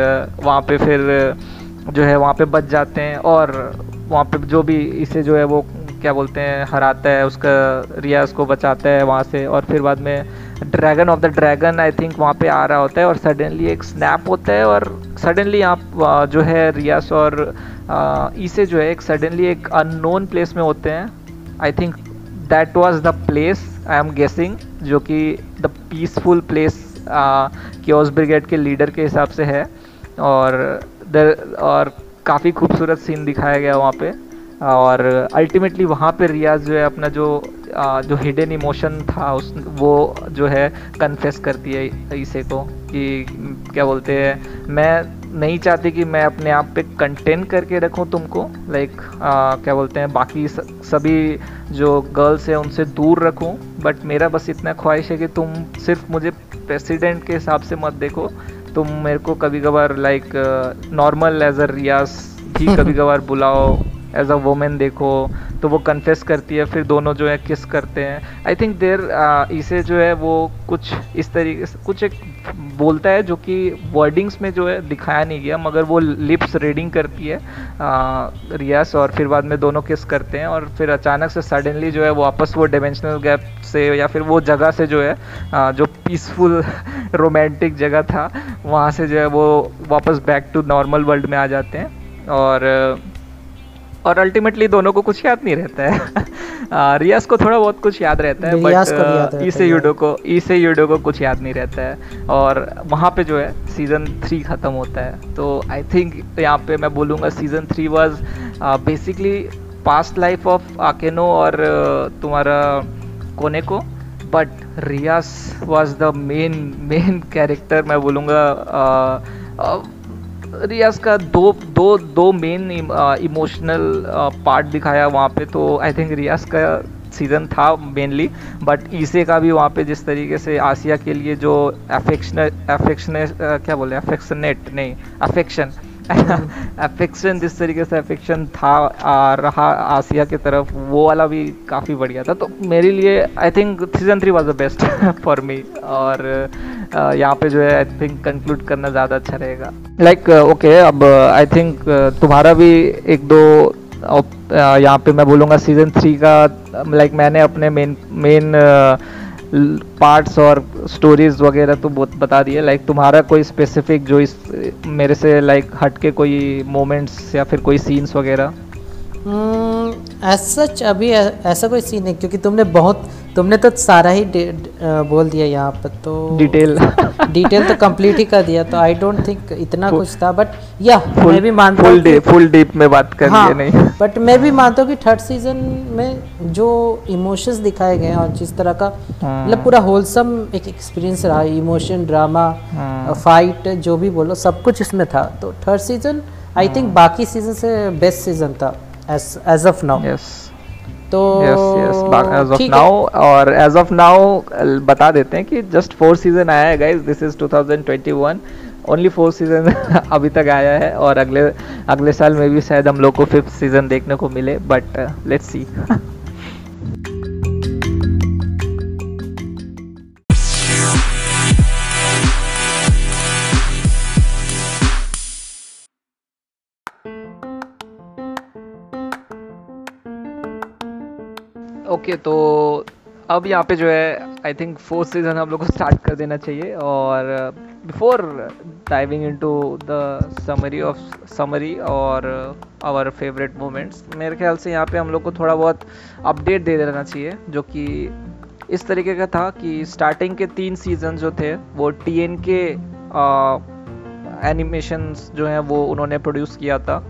वहाँ पे फिर जो है, वहाँ पे बच जाते हैं। और वहाँ पे जो भी इसे जो है वो क्या बोलते हैं, हराता है, उसका रियाज को बचाता है वहाँ से और फिर बाद में dragon of the dragon I think वहाँ पे आ रहा होता है और सडनली एक स्नैप होता है और सडनली आप जो है रियास और इसे जो है एक सडनली एक अननोन प्लेस में होते हैं। I think that was the place I am guessing जो कि the peaceful place chaos brigade के लीडर के हिसाब से है। और दर और काफ़ी खूबसूरत सीन दिखाया गया वहाँ पे। और अल्टीमेटली वहाँ पे रियाज जो है अपना जो आ, जो हिडन इमोशन था उस वो जो है कन्फेस करती है इसे को कि क्या बोलते हैं मैं नहीं चाहती कि मैं अपने आप पे कंटेन करके रखूँ तुमको लाइक क्या बोलते हैं बाकी स- सभी जो गर्ल्स हैं उनसे दूर रखूँ बट मेरा बस इतना ख्वाहिश है कि तुम सिर्फ़ मुझे प्रेसिडेंट के हिसाब से मत देखो। तुम मेरे को कभी कभार like normal as a Rias भी कभी कभार बुलाओ एज अ वुमेन देखो तो वो कन्फेस करती है फिर दोनों जो है किस करते हैं। आई थिंक देर इसे जो है वो कुछ इस तरीके से कुछ एक बोलता है जो कि वर्डिंग्स में जो है दिखाया नहीं गया मगर वो लिप्स रीडिंग करती है रियास और फिर बाद में दोनों किस करते हैं और फिर अचानक से सडनली जो है वो वापस वो डिमेंशनल गैप से या फिर वो जगह से जो है आ, जो पीसफुल रोमांटिक जगह था वहाँ से जो है वो वापस बैक टू नॉर्मल वर्ल्ड में आ जाते हैं। और और अल्टीमेटली दोनों को कुछ याद नहीं रहता है। रियाज को थोड़ा बहुत कुछ याद रहता है बट है, यूडो को इसे यूडो को कुछ याद नहीं रहता है। और वहाँ पे जो है सीज़न थ्री ख़त्म होता है। तो आई थिंक यहाँ पे मैं बोलूँगा season three was basically past life of Akeno और तुम्हारा Koneko but Rias was the main main character मैं बोलूँगा रियाज का दो दो दो मेन इमोशनल पार्ट दिखाया वहाँ पे तो आई थिंक रियाज का सीज़न था मेनली बट ईसे का भी वहाँ पे जिस तरीके से आसिया के लिए जो अफेक्शन अफेक्शन क्या बोले अफेक्शनेट नहीं अफेक्शन अफेक्शन जिस तरीके से अफेक्शन था आ, रहा आसिया की तरफ़ वो वाला भी काफ़ी बढ़िया था। तो मेरे लिए I think season three was the best for me और यहाँ पे जो है आई थिंक कंक्लूड करना ज़्यादा अच्छा रहेगा। लाइक like, ओके okay, अब आई थिंक तुम्हारा भी एक दो यहाँ पे मैं बोलूँगा सीज़न थ्री का लाइक like, मैंने अपने मेन मेन पार्ट्स और स्टोरीज वगैरह तो बहुत बता दिए। लाइक तुम्हारा कोई स्पेसिफिक जो इस मेरे से लाइक हट के कोई मोमेंट्स या फिर कोई सीन्स वगैरह? सच hmm, अभी ऐसा कोई सीन नहीं क्योंकि तुमने बहुत तुमने तो सारा ही बोल दिया यहाँ पर तो डिटेल डिटेल तो कंप्लीट ही कर दिया तो आई डोंट थिंक इतना कुछ था बट या मैं भी मानता फुल डीप फुल डीप में बात कर हाँ, नहीं। बट मैं भी मानता हूँ कि थर्ड सीज़न में जो इमोशंस दिखाए गए और जिस तरह का हाँ। मतलब पूरा होलसम एक एक्सपीरियंस रहा इमोशन ड्रामा फाइट जो भी बोलो सब कुछ इसमें था। तो थर्ड सीज़न आई थिंक बाकी सीज़न से बेस्ट सीज़न था एज ऑफ़ नाउ यस तो yes yes as of now और एज ऑफ़ नाउ बता देते हैं कि जस्ट फोर सीज़न आया है guys this is 2021 only four season अभी तक आया है और अगले अगले साल में भी शायद हम लोग को फिफ्थ सीज़न देखने को मिले बट लेट्स सी ओके तो अब यहाँ पे जो है आई थिंक फोर्थ सीज़न हम लोग को स्टार्ट कर देना चाहिए और before diving into the summary of summary और आवर फेवरेट मोमेंट्स मेरे ख्याल से यहाँ पे हम लोग को थोड़ा बहुत अपडेट दे देना चाहिए, जो कि इस तरीके का था कि स्टार्टिंग के तीन सीज़न जो थे, वो टी एन के एनिमेशंस जो हैं, वो उन्होंने प्रोड्यूस किया था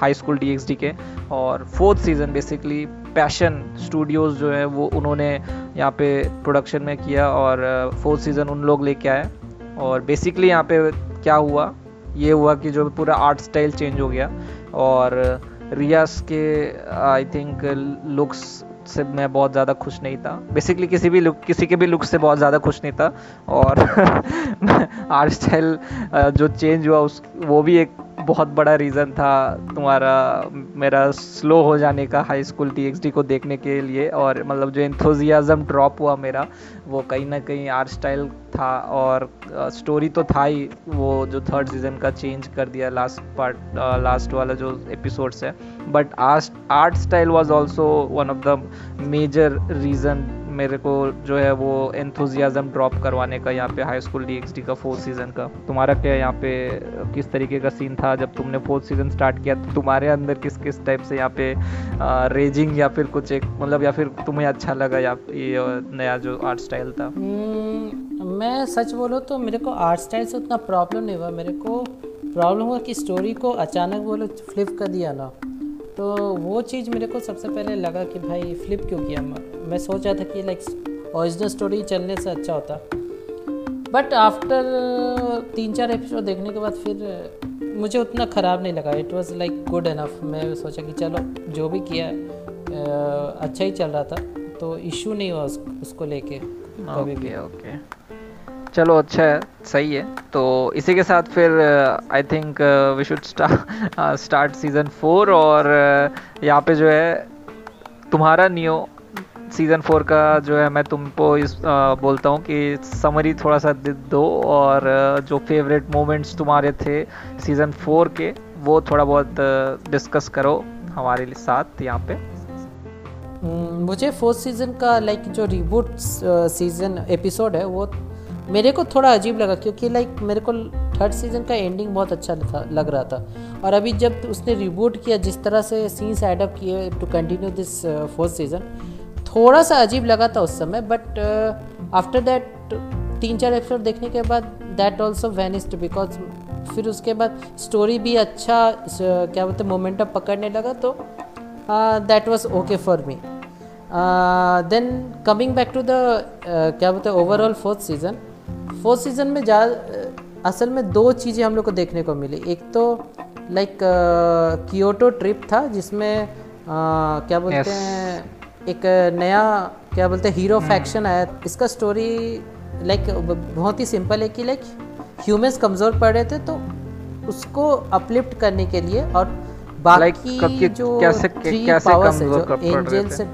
हाई स्कूल डी के और fourth season basically Passion Studios जो है, वो उन्होंने यहाँ पे प्रोडक्शन में किया और फोर्थ सीज़न उन लोग लेके आए। और बेसिकली यहाँ पे क्या हुआ? ये हुआ कि जो पूरा आर्ट स्टाइल चेंज हो गया। और रियास के आई थिंक लुक्स से मैं बहुत ज़्यादा खुश नहीं था। बेसिकली किसी भी लुक किसी के भी लुक से बहुत ज़्यादा खुश नहीं था। और आर्ट स्टाइल जो चेंज हुआ उस, वो भी एक बहुत बड़ा रीज़न था तुम्हारा, मेरा स्लो हो जाने का हाई स्कूल टी को देखने के लिए। और मतलब जो इंथोजियाज़म ड्रॉप हुआ मेरा वो कहीं ना कहीं आर्ट स्टाइल था और स्टोरी तो था ही, वो जो थर्ड सीज़न का चेंज कर दिया लास्ट पार्ट लास्ट वाला जो एपिसोड्स है. But art style was also one of the major reason मेरे को जो है वो एंथुजियाज़म ड्रॉप करवाने का यहाँ पे हाई स्कूल डी का फोर्थ सीज़न का। तुम्हारा क्या यहाँ पे किस तरीके का सीन था जब तुमने फोर्थ सीज़न स्टार्ट किया? तो तुम्हारे अंदर किस किस टाइप से यहाँ पे आ, रेजिंग या फिर कुछ एक मतलब या फिर तुम्हें अच्छा लगा या ये नया जो आर्ट स्टाइल था? hmm, मैं सच बोलो तो मेरे को आर्ट स्टाइल से उतना प्रॉब्लम नहीं हुआ। मेरे को प्रॉब्लम हुआ कि स्टोरी को अचानक बोलो फ्लिप कर दिया ना। तो वो चीज़ मेरे को सबसे पहले लगा कि भाई फ्लिप क्यों किया? मैं सोच था कि लाइक ओरिजिनल स्टोरी चलने से अच्छा होता। बट आफ्टर तीन चार एपिसोड देखने के बाद फिर मुझे उतना ख़राब नहीं लगा। It was like good enough मैं सोचा कि चलो जो भी किया अच्छा ही चल रहा था। तो इशू नहीं हुआ उसको लेके। कभी भी। ओके। चलो अच्छा है सही है। तो इसी के साथ फिर I think we should start season four और uh, यहाँ पे जो है तुम्हारा नियो सीज़न फोर का जो है मैं तुमको इस आ, uh, बोलता हूँ कि समरी थोड़ा सा दो और uh, जो फेवरेट मोमेंट्स तुम्हारे थे सीज़न फोर के वो थोड़ा बहुत डिस्कस करो हमारे लिए साथ यहाँ पे। Hmm, मुझे फोर्थ सीज़न का लाइक जो रिबूट सीज़न एपिसोड है वो मेरे को थोड़ा अजीब लगा क्योंकि लाइक मेरे को थर्ड सीज़न का एंडिंग बहुत अच्छा था लग रहा था। और अभी जब उसने रिबूट किया जिस तरह से सीन्स एडअप किए to continue this fourth season थोड़ा सा अजीब लगा था उस समय बट आफ्टर दैट तीन चार एपिसोड देखने के बाद दैट ऑल्सो वैनिस्ड बिकॉज़ फिर उसके बाद स्टोरी भी अच्छा uh, क्या बोलते मोमेंटम पकड़ने लगा तो that was okay for me then coming back to the क्या बोलते overall fourth season fourth season में जा असल में दो चीज़ें हम लोग को देखने को मिली। एक तो लाइक कियोटो ट्रिप था जिसमें uh, क्या बोलते Yes. हैं एक नया क्या बोलते हैं हीरो फैक्शन आया। इसका स्टोरी लाइक बहुत ही सिंपल है कि लाइक ह्यूमंस कमज़ोर पड़ रहे थे तो उसको अपलिफ्ट करने के लिए और बाकी के- जो कैसे थ्री कैसे पावर्स है जो एंजल से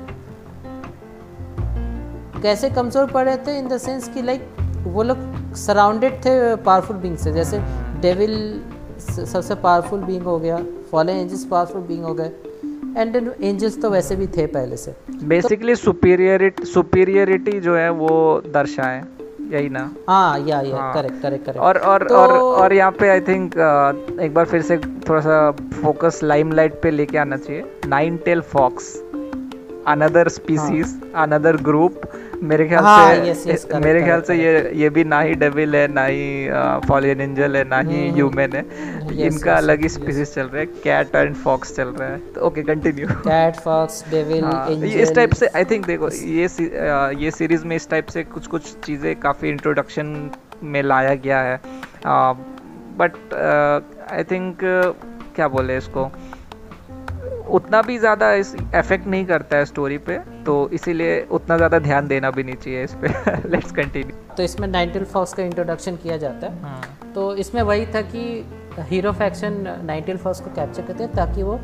कैसे कमज़ोर पड़ रहे थे इन द सेंस कि लाइक वो लोग सराउंडेड थे पावरफुल बींग से जैसे डेविल सबसे पावरफुल बींग हो गया फॉलन एंजल्स पावरफुल बींग हो गए एंड एंजल्स तो वैसे भी थे पहले से। बेसिकली सुपीरियरिटी सुपीरियरिटी जो है वो दर्शाए यही ना? हाँ या या। करेक्ट करेक्ट करेक्ट और और तो- और और यहाँ पे आई थिंक एक बार फिर से थोड़ा सा फोकस लाइमलाइट पे लेके आना चाहिए। Nine tail fox another species another group मेरे ख्याल हाँ, से yes, yes, correct, मेरे ख्याल से ये ये भी ना ही डेविल है ना ही फॉलियन एंजल है ना ही ह्यूमन है। Yes, इनका yes, अलग ही. स्पीसीज चल रहा है कैट एंड फॉक्स चल रहा है। तो okay continue cat fox devil angel इस टाइप से आई थिंक देखो ये ये सीरीज़ में इस टाइप से कुछ कुछ चीज़ें काफ़ी इंट्रोडक्शन में लाया गया है। बट आई थिंक क्या बोले इसको? उतना भी ज़्यादा इस इफ़ेक्ट नहीं करता है स्टोरी पे तो इसीलिए उतना ज़्यादा ध्यान देना भी नहीं चाहिए इस पे। लेट्स कंटिन्यू तो इसमें नाइनटेल फॉक्स का इंट्रोडक्शन किया जाता है। तो इसमें वही था कि hero faction nine tail fox को कैप्चर करते हैं ताकि वो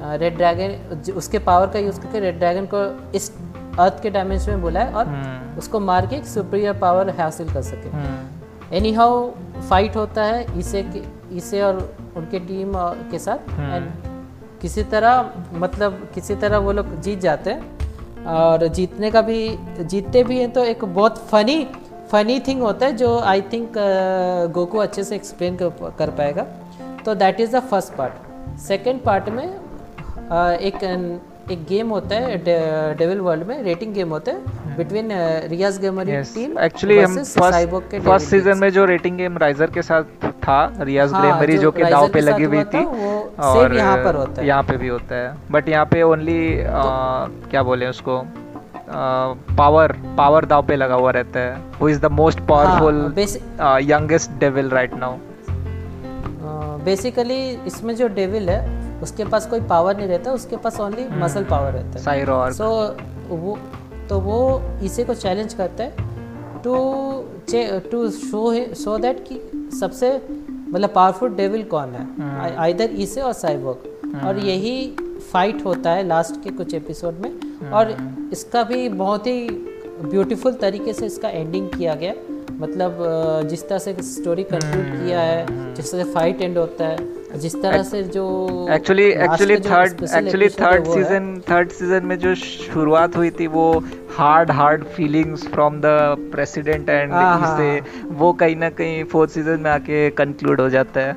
रेड ड्रैगन उसके पावर का यूज़ करके रेड ड्रैगन को इस अर्थ के डायमेंशन में बुलाए और उसको मार के एक सुपीरियर पावर हासिल कर सके। एनी हाउ फाइट होता है इसे इसे और उनके टीम के साथ। एंड किसी तरह मतलब किसी तरह वो लोग जीत जाते हैं। और जीतने का भी जीतते भी हैं तो एक बहुत फनी फनी थिंग होता है जो आई थिंक गोकू अच्छे से एक्सप्लेन कर, पाएगा। तो that is the first part second part में अ, एक एक गेम होता है डेविल वर्ल्ड में रेटिंग गेम होता है between Rias gamer team actually हम फ़र्स्ट फ़र्स्ट सीज़न में जो रेटिंग गेम राइजर के साथ था रियाज हाँ, ग्लेमरी जो जो कि दाव पे लगी हुई थी वो यहाँ पर होता है। यहाँ पे भी होता है। बट यहाँ पे ओनली क्या बोले उसको पावर पावर दाव पे लगा हुआ रहता है। Who is the most powerful youngest devil right now basically इसमें जो डेविल है उसके पास कोई पावर नहीं रहता उसके पास ओनली मसल पावर रहता है। सो वो तो वो इसे को चैलेंज करता है to to show show that कि सबसे मतलब पावरफुल डेविल कौन है? आइदर इसे और साइबोग और यही फाइट होता है लास्ट के कुछ एपिसोड में। और इसका भी बहुत ही ब्यूटीफुल तरीके से इसका एंडिंग किया गया। मतलब जिस तरह से स्टोरी कंक्लूड किया है जिस तरह से फाइट एंड होता है जिस तरह से जो actually actually third actually third season third season में जो शुरुआत हुई थी वो hard hard feelings from the president and से वो कहीं ना कहीं फोर्थ सीज़न में आके कंक्लूड हो जाता है।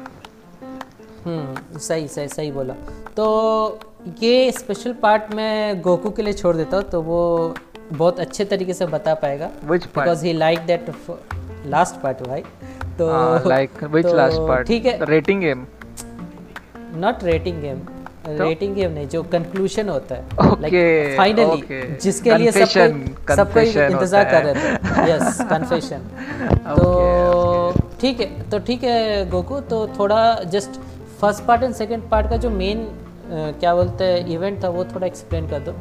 हम्म सही सही सही बोला। तो ये स्पेशल पार्ट मैं गोकू के लिए छोड़ देता हूँ तो वो बहुत अच्छे तरीके से बता पाएगा। Because he like that last part भाई। तो लाइक लास्ट पार्ट ठीक है। Rating game not rating game rating game नहीं जो कंक्लूशन होता है. Okay, finally. जिसके लिए सब Confession, कोई सब कोई इंतज़ार कर रहे थे. यस कन्फेशन तो ठीक है तो ठीक है गोकू तो थोड़ा just first part and second part का जो मेन क्या बोलते हैं इवेंट था वो थोड़ा एक्सप्लेन कर दो.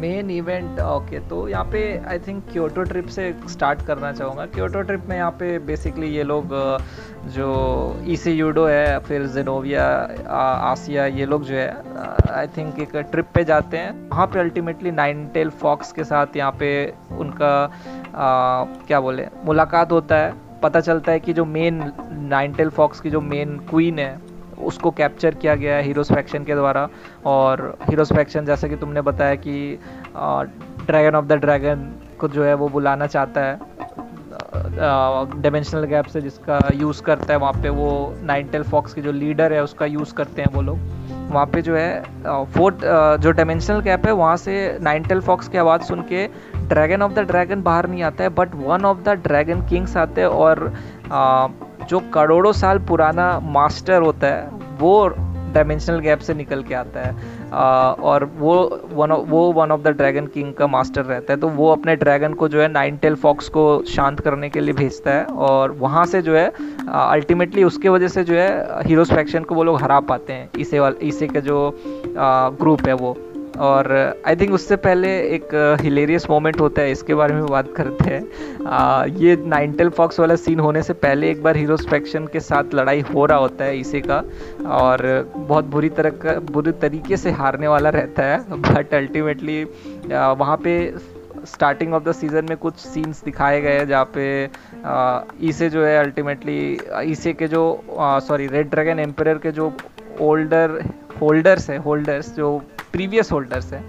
मेन इवेंट ओके तो यहाँ पे आई थिंक क्योटो ट्रिप से स्टार्ट करना चाहूँगा। क्योटो ट्रिप में यहाँ पे बेसिकली ये लोग अ, जो ईसी यूडो है फिर जेनोविया आसिया ये लोग जो है आई थिंक एक ट्रिप पे जाते हैं। वहाँ पे अल्टीमेटली नाइन टेल फॉक्स के साथ यहाँ पे उनका अ, क्या बोले मुलाकात होता है। पता चलता है कि जो मेन नाइन टेल फॉक्स की जो मेन क्वीन है उसको कैप्चर किया गया है हीरोज फैक्शन के द्वारा। और हीरोज फैक्शन जैसे कि तुमने बताया कि ड्रैगन ऑफ़ द ड्रैगन को जो है वो बुलाना चाहता है डायमेंशनल गैप से जिसका यूज़ करता है, वहाँ पे वो नाइन टेल फॉक्स के जो लीडर है, उसका यूज़ करते हैं वो लोग। वहाँ पे जो है फोर्थ जो डायमेंशनल गैप है, वहाँ से नाइन टेल फॉक्स की आवाज़ सुन के ड्रैगन ऑफ़ द ड्रैगन बाहर नहीं आता है but one of the dragon kings आते हैं और जो करोड़ों साल पुराना मास्टर होता है वो डायमेंशनल गैप से निकल के आता है। आ, और वो वन वो one of the dragon king का मास्टर रहता है तो वो अपने ड्रैगन को जो है नाइन टेल फॉक्स को शांत करने के लिए भेजता है और वहाँ से जो है अल्टीमेटली उसके वजह से जो है हीरोज फैक्शन को वो लोग हरा पाते हैं इसे वाले इसे का जो ग्रुप है वो। और आई थिंक उससे पहले एक हिलेरियस मोमेंट होता है, इसके बारे में बात करते हैं। ये नाइनटेल फॉक्स वाला सीन होने से पहले एक बार हीरोज फैक्शन के साथ लड़ाई हो रहा होता है इसे का, और बहुत बुरी तरह का, बुरी तरीके से हारने वाला रहता है बट अल्टीमेटली वहाँ पे स्टार्टिंग ऑफ़ द सीज़न में कुछ सीन्स दिखाए गए हैं, जहाँ पे इसे जो है अल्टीमेटली इसे के जो सॉरी रेड ड्रैगन एम्पर के जो ओल्डर होल्डर्स है होल्डर्स जो प्रीवियस होल्डर्स हैं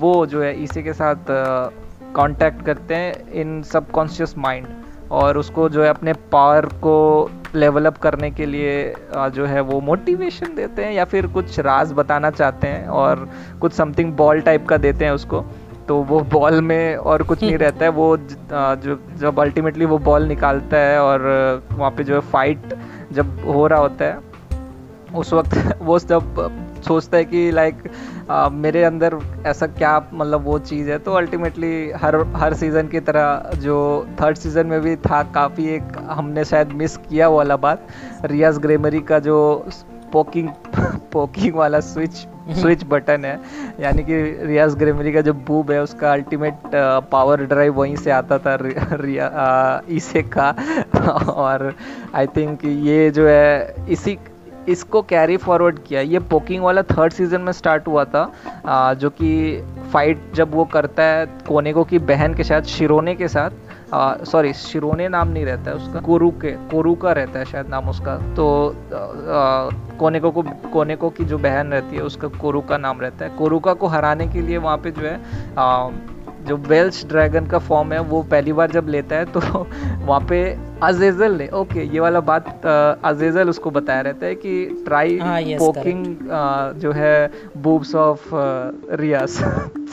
वो जो है इसी के साथ कांटेक्ट करते हैं इन सबकॉन्शियस माइंड और उसको जो है अपने पावर को लेवल अप करने के लिए जो है वो मोटिवेशन देते हैं या फिर कुछ राज बताना चाहते हैं और कुछ समथिंग बॉल टाइप का देते हैं उसको तो वो बॉल में और कुछ नहीं रहता है वो जो जब अल्टीमेटली वो बॉल निकालता है और वहाँ पे जो है फाइट जब हो रहा होता है उस वक्त वो जब सोचता है कि लाइक मेरे अंदर ऐसा क्या मतलब वो चीज़ है। तो अल्टीमेटली हर हर सीज़न की तरह जो थर्ड सीज़न में भी था काफ़ी एक हमने शायद मिस किया वाला बात। रियाज ग्रेमरी का जो पोकिंग पोकिंग वाला स्विच स्विच बटन है यानी कि रियाज ग्रेमरी का जो बूब है उसका अल्टीमेट पावर ड्राइव वहीं से आता था रिया इसे का। और आई थिंक ये जो है इसी इसको कैरी फॉरवर्ड किया। ये पोकिंग वाला थर्ड सीज़न में स्टार्ट हुआ था आ, जो कि फाइट जब वो करता है कोनेको की बहन के साथ शिरोने के साथ सॉरी शिरोने नाम नहीं रहता है उसका कोरू के कोरू का रहता है शायद नाम उसका। तो कोनेको को कोनेको की जो बहन रहती है उसका कोरू का नाम रहता है। कोरुका को हराने के लिए वहाँ पे जो है आ, जो वेल्स ड्रैगन का फॉर्म है वो पहली बार जब लेता है तो वहाँ पे अजेजल ने ओके ये वाला बात अजेजल उसको बताया रहता है कि ट्राई पोकिंग जो है बूब्स ऑफ़ रियास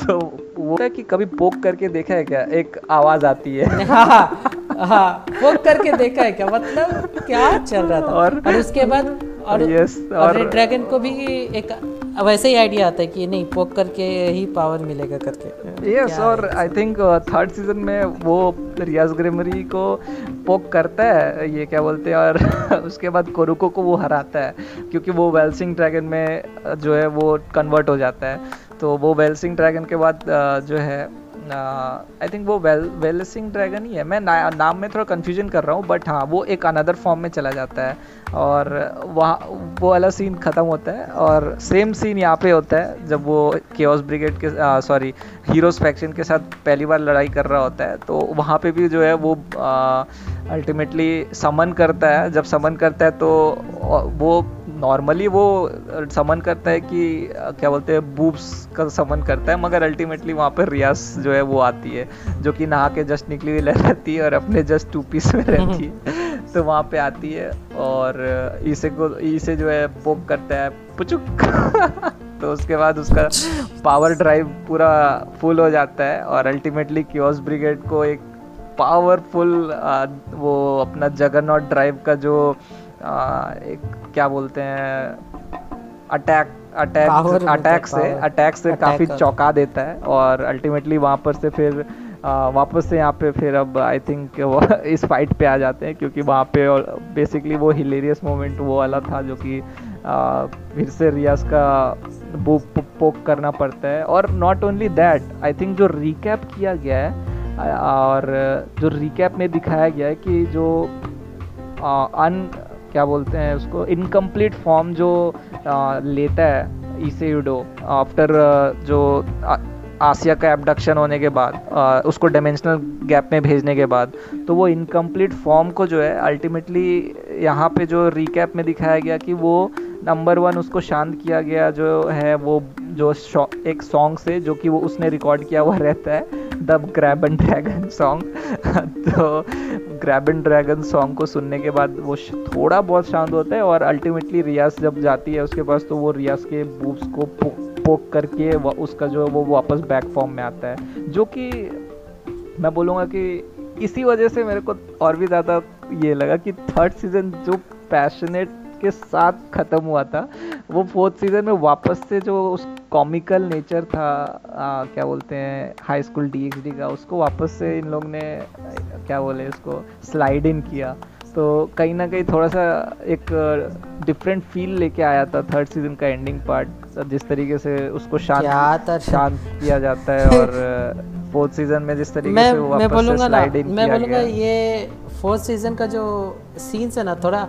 तो वो है कि कभी पोक करके देखा है क्या? एक आवाज़ आती है। हाँ हाँ पोक करके देखा है क्या? मतलब क्या चल रहा था? और, और उसके बाद और यस और ड्रैगन को भी एक वैसे ही आइडिया आता है कि नहीं पोक करके ही पावर मिलेगा करके। यस और आई थिंक थर्ड सीज़न में वो रियाज ग्रेमरी को पोक करता है ये क्या बोलते हैं और उसके बाद कोरुको को वो हराता है क्योंकि वो वेलसिंग ड्रैगन में जो है वो कन्वर्ट हो जाता है। तो वो वेलसिंग ड्रैगन के बाद जो है आई थिंक वो वेल वेलसिंग ड्रैगन ही है। मैं ना, नाम में थोड़ा कन्फ्यूज़न कर रहा हूँ बट हाँ वो एक अनदर फॉर्म में चला जाता है। और वहाँ वो वाला सीन ख़त्म होता है और सेम सीन यहाँ पे होता है जब वो केओस ब्रिगेड के सॉरी हीरोज फैक्शन के साथ पहली बार लड़ाई कर रहा होता है तो वहाँ पे भी जो है वो अल्टीमेटली समन करता है। जब समन करता है तो वो नॉर्मली वो समन करता है कि क्या बोलते हैं बूब्स का समन करता है मगर अल्टीमेटली वहाँ पर रियाज जो है वो आती है जो कि नहा के जस्ट निकली हुई रहती है और अपने जस्ट टू पीस में रहती है। तो वहाँ पे आती है और इसे को इसे जो है पोक करता है पुचुक। तो उसके बाद उसका पावर ड्राइव पूरा फुल हो जाता है और अल्टीमेटली क्योस ब्रिगेड को एक पावरफुल वो अपना जगरनॉट ड्राइव का जो एक क्या बोलते हैं अटैक अटैक अटैक से अटैक से काफ़ी चौंका देता है और अल्टीमेटली वहाँ पर से फिर वापस से यहाँ पे फिर अब आई थिंक वो इस फाइट पे आ जाते हैं क्योंकि वहाँ पे बेसिकली वो हिलेरियस मोमेंट वो वाला था जो कि फिर से रियाज का बुक पोक करना पड़ता है। और not only that I think जो रिकैप किया गया है और जो रिकैप में दिखाया गया है कि जो अन क्या बोलते हैं उसको इनकम्प्लीट फॉर्म जो आ, लेता है इसे यूडो आफ्टर जो आ, आसिया का एबडक्शन होने के बाद आ, उसको डायमेंशनल गैप में भेजने के बाद तो वो इनकम्प्लीट फॉर्म को जो है अल्टीमेटली यहाँ पे जो रिकैप में दिखाया गया कि वो नंबर वन उसको शांत किया गया जो है, वो जो एक सॉन्ग से, जो कि वो उसने रिकॉर्ड किया हुआ रहता है the grab and dragon song तो ग्रैब एंड ड्रैगन सॉन्ग को सुनने के बाद वो थोड़ा बहुत शांत होता है और अल्टीमेटली रियाज जब जाती है उसके पास तो वो रियाज के बूब्स को पोक करके उसका जो है, वो वापस बैक फॉर्म में आता है। जो कि मैं बोलूँगा कि इसी वजह से मेरे को और भी ज़्यादा ये लगा कि थर्ड सीज़न जो पैशनेट के साथ ख़त्म हुआ था। वो फोर्थ सीज़न में वापस से जो उस कॉमिकल नेचर था आ, क्या बोलते हैं हाई स्कूल डी का उसको वापस से इन लोग ने क्या बोले उसको स्लाइड इन किया। तो कहीं ना कहीं थोड़ा सा एक डिफरेंट फील लेके आया था थर्ड सीज़न का एंडिंग पार्ट जिस तरीके से उसको शांत शांत किया जाता है और फोर्थ सीज़न में जिस तरीके मैं, से वो मैं बोलूँगा मैं बोलूँगा ये फोर्थ सीज़न का जो सीन्स है ना थोड़ा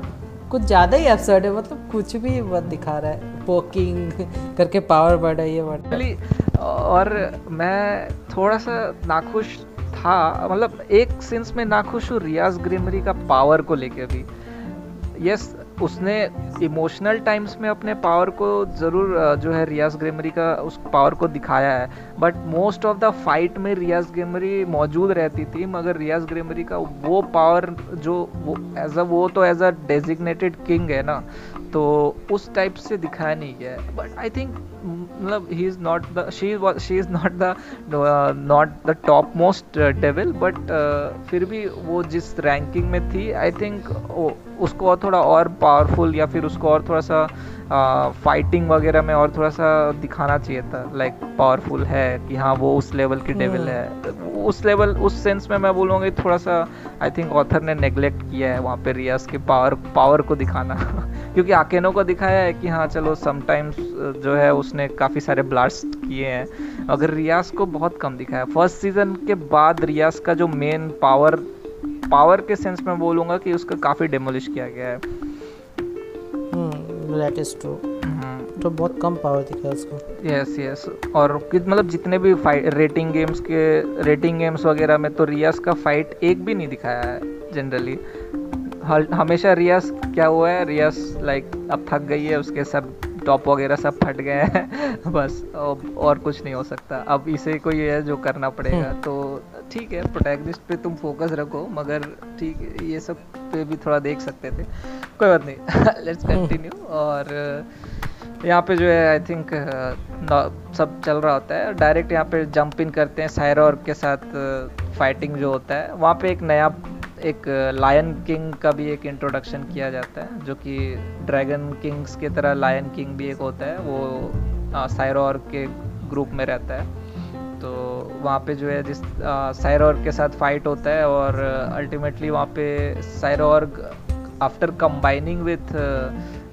कुछ ज़्यादा ही एब्सर्ड है मतलब कुछ भी मत दिखा रहा है। पोकिंग करके पावर बढ़ है ये बढ़। और मैं थोड़ा सा नाखुश था मतलब एक सेंस में नाखुश हूँ रियाज ग्रीमरी का पावर को लेके भी यस उसने इमोशनल टाइम्स में अपने पावर को ज़रूर जो है रियाज ग्रेमरी का उस पावर को दिखाया है। But most of the fight में रियाज ग्रेमरी मौजूद रहती थी, मगर रियाज ग्रेमरी का वो पावर जो, वो एज अ वो तो एज अ डेजिग्नेटेड किंग है ना। तो उस टाइप से दिखाया नहीं गया है। बट आई थिंक मतलब he is not the she she is not the not the top most devil but फिर भी वो जिस रैंकिंग में थी आई थिंक उसको और थोड़ा और पावरफुल या फिर उसको और थोड़ा सा फाइटिंग वगैरह में और थोड़ा सा दिखाना चाहिए था लाइक पावरफुल है कि हाँ वो उस लेवल की डेविल है। उस लेवल उस सेंस में मैं बोलूँगा थोड़ा सा आई थिंक ऑथर ने नेग्लेक्ट किया है वहाँ पे रियाज के पावर पावर को दिखाना। क्योंकि आकेनो को दिखाया है कि हाँ चलो समटाइम्स जो है उसने काफ़ी सारे ब्लास्ट किए हैं। अगर रियाज को बहुत कम दिखाया। फ़र्स्ट सीज़न के बाद रियाज का जो मेन पावर पावर के सेंस में बोलूँगा कि उसका काफ़ी डेमोलिश किया गया है। दैट इज़ ट्रू तो बहुत कम पावर दिखा उसको। यस यस और मतलब जितने भी फाइट रेटिंग गेम्स के रेटिंग गेम्स वगैरह में तो रियास का फाइट एक भी नहीं दिखाया है जनरली हमेशा रियास क्या हुआ है? रियास लाइक अब थक गई है उसके सब टॉप वगैरह सब फट गए हैं। बस और कुछ नहीं हो सकता। अब इसे कोई है जो करना पड़ेगा हम्म। तो ठीक है प्रोटैगनिस्ट पे तुम फोकस रखो मगर ठीक ये सब पे भी थोड़ा देख सकते थे। कोई बात नहीं लेट्स कंटिन्यू और यहाँ पे जो है आई थिंक सब चल रहा होता है। डायरेक्ट यहाँ पे जंप इन करते हैं सायरोर के साथ फाइटिंग जो होता है। वहाँ पे एक नया एक लायन किंग का भी एक इंट्रोडक्शन किया जाता है जो कि ड्रैगन किंग्स की तरह लायन किंग भी एक होता है वो सायरोर के ग्रुप में रहता है। तो वहाँ पे जो है जिस सायरोर्ग के साथ फाइट होता है और अल्टीमेटली वहाँ पे Sairaorg after combining with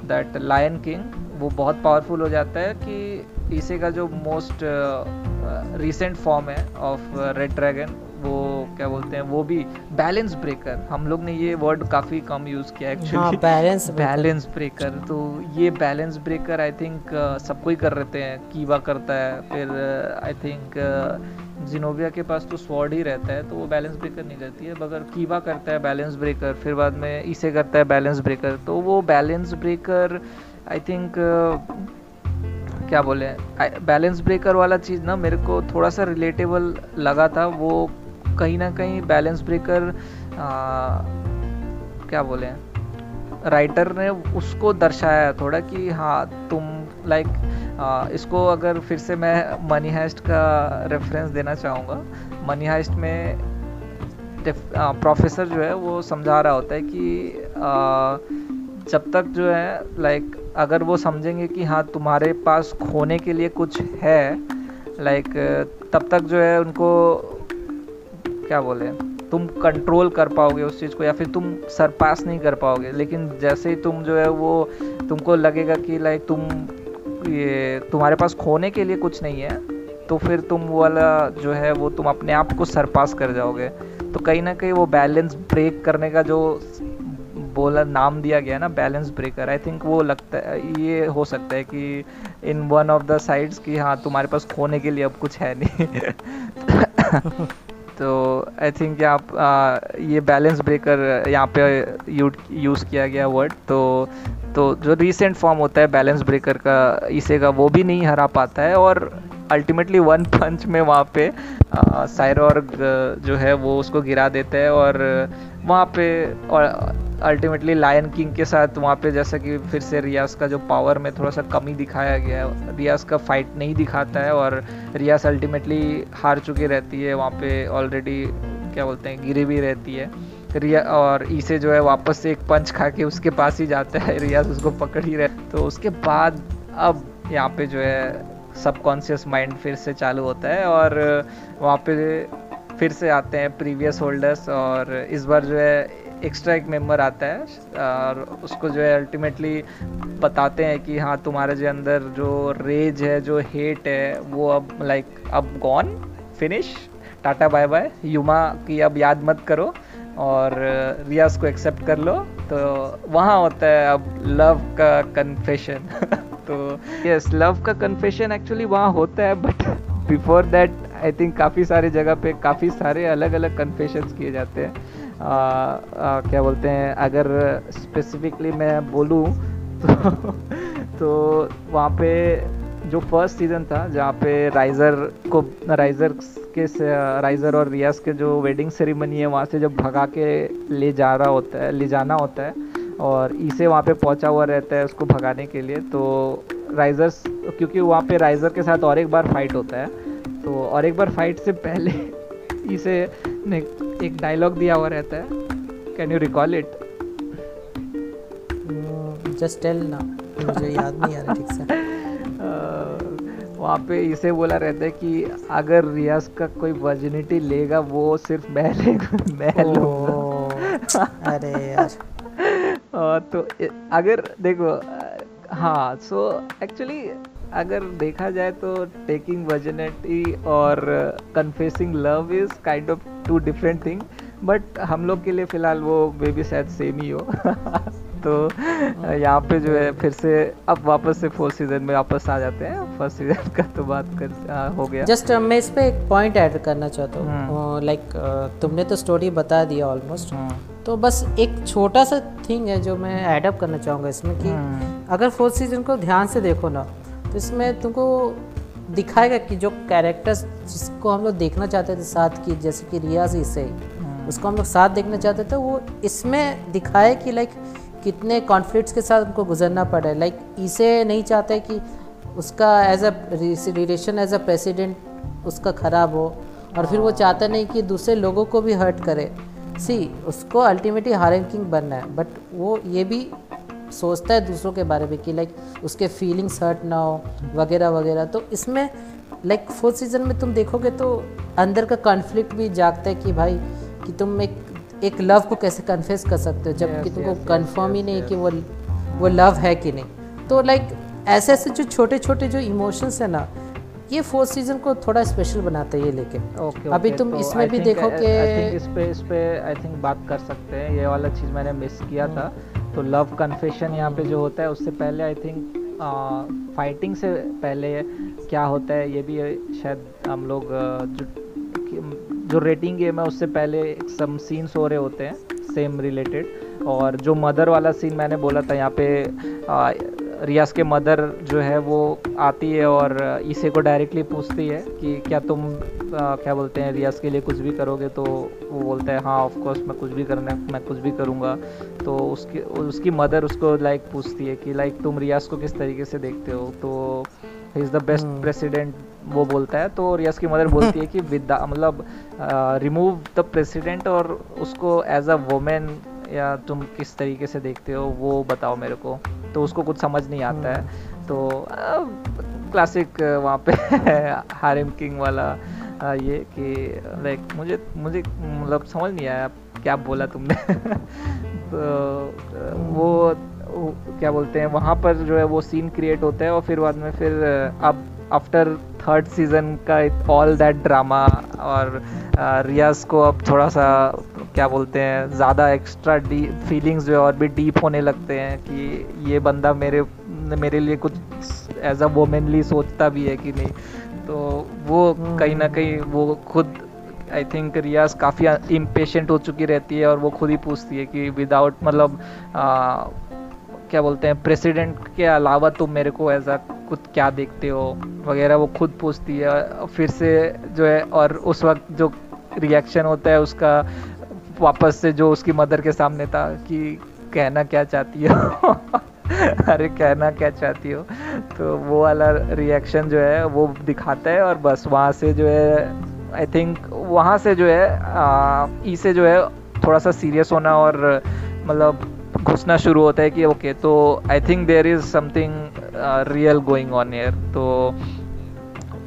that lion king वो बहुत पावरफुल हो जाता है कि इसे का जो मोस्ट रिसेंट फॉर्म है ऑफ़ रेड ड्रैगन वो क्या बोलते हैं वो भी बैलेंस ब्रेकर हम लोग ने ये वर्ड काफ़ी कम यूज़ किया एक्चुअली बैलेंस बैलेंस ब्रेकर तो ये बैलेंस ब्रेकर आई थिंक सबको ही कर रहते हैं। कीवा करता है फिर आई थिंक जिनोविया के पास तो स्वॉर्ड ही रहता है तो वो बैलेंस ब्रेकर नहीं करती है। मगर कीवा करता है बैलेंस ब्रेकर फिर बाद में इसे करता है बैलेंस ब्रेकर तो वो बैलेंस ब्रेकर आई थिंक क्या बोले बैलेंस ब्रेकर वाला चीज़ ना मेरे को थोड़ा सा रिलेटेबल लगा था। वो कहीं ना कहीं बैलेंस ब्रेकर क्या बोले राइटर ने उसको दर्शाया थोड़ा कि हाँ तुम लाइक इसको अगर फिर से मैं मनी हाइस्ट का रेफरेंस देना चाहूँगा। मनी हाइस्ट में प्रोफेसर जो है वो समझा रहा होता है कि आ, जब तक जो है लाइक अगर वो समझेंगे कि हाँ तुम्हारे पास खोने के लिए कुछ है लाइक तब तक जो है उनको क्या बोले? तुम कंट्रोल कर पाओगे उस चीज़ को या फिर तुम सरपास नहीं कर पाओगे। लेकिन जैसे ही तुम जो है वो तुमको लगेगा कि लाइक तुम ये तुम्हारे पास खोने के लिए कुछ नहीं है तो फिर तुम वाला जो है वो तुम अपने आप को सरपास कर जाओगे। तो कहीं ना कहीं वो बैलेंस ब्रेक करने का जो बोला नाम दिया गया ना बैलेंस ब्रेकर आई थिंक वो लगता है ये हो सकता है कि in one of the sides कि हाँ तुम्हारे पास खोने के लिए अब कुछ है नहीं। तो आई थिंक यहाँ ये बैलेंस ब्रेकर यहाँ पे यूज़ किया गया वर्ड तो तो जो रिसेंट फॉर्म होता है बैलेंस ब्रेकर का, इसे का, वो भी नहीं हरा पाता है और अल्टीमेटली वन पंच में वहाँ पे सायरॉर्ग जो है वो उसको गिरा देता है और वहाँ पे और अल्टीमेटली लायन किंग के साथ वहाँ पे जैसा कि फिर से रियाज का जो पावर में थोड़ा सा कमी दिखाया गया है, रियाज का फाइट नहीं दिखाता है और रियाज अल्टीमेटली हार चुकी रहती है, वहाँ पे ऑलरेडी क्या बोलते हैं, गिरी भी रहती है। रिया और ईसे जो है वापस से एक पंच खा के उसके पास ही जाता है, रियाज उसको पकड़ ही रहे तो उसके बाद अब यहाँ पे जो है सबकॉन्शियस माइंड फिर से चालू होता है और वहाँ पे फिर से आते हैं प्रीवियस होल्डर्स और इस बार जो है एक्स्ट्रा एक मेंबर आता है, और उसको जो है अल्टीमेटली बताते हैं कि हाँ तुम्हारे जो अंदर जो रेज है, जो हेट है, वो अब लाइक अब gone finish tata bye bye Yuma की अब याद मत करो और रियाज को एक्सेप्ट कर लो. तो वहाँ होता है अब लव का कन्फेशन तो यस लव का कन्फेशन एक्चुअली वहाँ होता है but before that I think काफ़ी सारी जगह पे काफ़ी सारे अलग अलग कन्फेशन किए जाते हैं। आ, आ, क्या बोलते हैं अगर स्पेसिफिकली मैं बोलूँ तो, तो वहाँ पे जो फ़र्स्ट सीज़न था जहाँ पे राइज़र को राइज़र के राइज़र और रियाज के जो वेडिंग सेरेमनी है वहाँ से जब भगा के ले जा रहा होता है ले जाना होता है और इसे वहाँ पे पहुँचा हुआ रहता है उसको भगाने के लिए। तो राइज़र्स क्योंकि वहाँ पे राइज़र के साथ और एक बार फाइट होता है तो और एक बार फाइट से पहले इसे ने एक डायलॉग दिया हुआ रहता है। Can you recall it just tell ना मुझे याद नहीं आ रहा ठीक से। वहाँ पे इसे बोला रहता है कि अगर रियाज का कोई वर्जिनिटी लेगा वो सिर्फ़ मैं लेगा मैं लूँगा। अरे यार। तो अगर देखो हाँ सो एक्चुअली अगर देखा जाए तो टेकिंग वर्जिनिटी और confessing love is kind of two different thing but हम लोग के लिए फ़िलहाल वो बेबी शायद सेम ही हो। तो यहाँ पे जो है फिर से अब वापस से फोर्थ सीज़न में वापस आ जाते हैं। फ़र्स्ट सीज़न का तो बात कर आ, हो गया। जस्ट uh, मैं इस पे एक पॉइंट ऐड करना चाहता हूँ। Like hmm. तुमने तो स्टोरी बता दिया ऑलमोस्ट। तो बस एक छोटा सा थिंग है जो मैं एडअप करना चाहूँगा इसमें कि हम्म। अगर फोर्थ सीज़न को ध्यान से देखो ना तो इसमें तुमको दिखाएगा कि जो कैरेक्टर्स जिसको हम लोग देखना चाहते थे साथ की जैसे कि रियाज इसे उसको हम लोग साथ देखना चाहते थे वो इसमें दिखाए कि लाइक कितने कॉन्फ्लिक्ट्स के साथ उनको गुजरना पड़ा है। लाइक इसे नहीं चाहते कि उसका as a relation as a president उसका ख़राब हो और फिर वो चाहता नहीं कि दूसरे लोगों को भी हर्ट करे। सी उसको अल्टीमेटली हार किंग बनना है बट वो ये भी सोचता है दूसरों के बारे में कि लाइक उसके फीलिंग्स हर्ट ना हो वगैरह वगैरह। तो इसमें लाइक फोर्थ सीज़न में तुम देखोगे तो अंदर का कॉन्फ्लिक्ट भी जागता है कि भाई कि तुम एक एक लव को कैसे कन्फेस कर सकते हो जबकि तुमको कंफर्म ही नहीं कि वो वो लव है कि नहीं। तो लाइक ऐसे ऐसे जो छोटे छोटे जो इमोशंस हैं ना ये फोर्थ सीज़न को थोड़ा स्पेशल बनाते हैं ये लेके। Okay, अभी तुम तो इसमें भी देखो कि इस पे इस पे आई थिंक बात कर सकते हैं। ये वाला चीज़ मैंने मिस किया था। तो लव कन्फेशन यहाँ पे जो होता है उससे पहले आई थिंक फाइटिंग से पहले क्या होता है ये भी शायद हम लोग जो जो रेटिंग गेम है उससे पहले सम सीन्स हो रहे होते हैं सेम रिलेटेड और जो मदर वाला सीन मैंने बोला था यहाँ पे आ, रियाज के मदर जो है वो आती है और इसे को डायरेक्टली पूछती है कि क्या तुम आ, क्या बोलते हैं रियाज के लिए कुछ भी करोगे? तो वो बोलता है हाँ ऑफ़ कोर्स मैं कुछ भी करना मैं कुछ भी करूँगा। तो उसकी उसकी मदर उसको लाइक पूछती है कि लाइक तुम रियाज को किस तरीके से देखते हो? तो he is the best president वो बोलता है। तो रियाज की मदर बोलती है कि विदा मतलब रिमूव द प्रेसिडेंट और उसको एज अ वोमेन या तुम किस तरीके से देखते हो वो बताओ मेरे को। तो उसको कुछ समझ नहीं आता है। हम्म। तो क्लासिक वहाँ पे हारिम किंग वाला आ, ये कि लाइक मुझे मुझे मतलब समझ नहीं आया क्या बोला तुमने। तो वो क्या बोलते हैं वहाँ पर जो है वो सीन क्रिएट होता है और फिर बाद में फिर अब आफ्टर थर्ड सीज़न का ऑल दैट ड्रामा और रियाज को अब थोड़ा सा क्या बोलते हैं, ज़्यादा एक्स्ट्रा डी फीलिंग्स जो है और भी डीप होने लगते हैं कि ये बंदा मेरे मेरे लिए कुछ एज अ वोमेनली सोचता भी है कि नहीं। तो वो कहीं ना कहीं वो खुद आई थिंक रियाज काफ़ी इम्पेशेंट हो चुकी रहती है और वो खुद ही पूछती है कि विदाउट मतलब क्या बोलते हैं प्रेसिडेंट के अलावा तुम मेरे को ऐसा कुछ क्या देखते हो वगैरह वो खुद पूछती है। फिर से जो है और उस वक्त जो रिएक्शन होता है उसका वापस से जो उसकी मदर के सामने था कि कहना क्या चाहती हो? अरे, कहना क्या चाहती हो? तो वो वाला रिएक्शन जो है, वो दिखाता है और बस वहाँ से जो है आई थिंक वहाँ से जो है ई से जो है थोड़ा सा सीरियस होना और मतलब घुसना शुरू होता है कि ओके तो I think there is something real going on air तो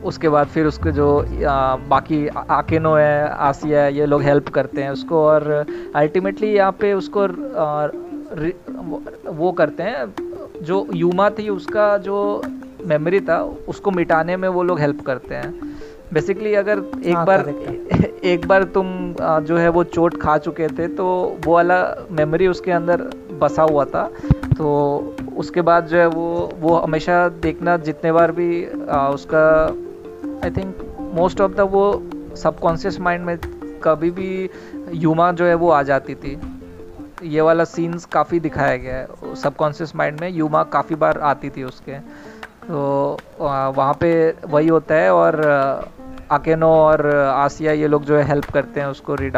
उसके बाद फिर उसके जो आ, बाकी आकेनो है आसिया है ये लोग हेल्प करते हैं उसको और अल्टीमेटली यहाँ पे उसको आ, वो करते हैं। जो यूमा थी उसका जो मेमोरी था उसको मिटाने में वो लोग हेल्प करते हैं। बेसिकली अगर एक हाँ, बार एक बार तुम जो है वो चोट खा चुके थे तो वो वाला मेमोरी उसके अंदर बसा हुआ था। तो उसके बाद जो है वो वो हमेशा देखना जितने बार भी आ, उसका I think most of the वो सबकॉन्शियस माइंड में कभी भी यूमा जो है वो आ जाती थी। ये वाला सीन्स काफ़ी दिखाया गया है। सबकॉन्शियस माइंड में यूमा काफ़ी बार आती थी उसके। तो वहाँ पे वही होता है और अकेनो और आसिया ये लोग जो है हेल्प करते हैं उसको रीड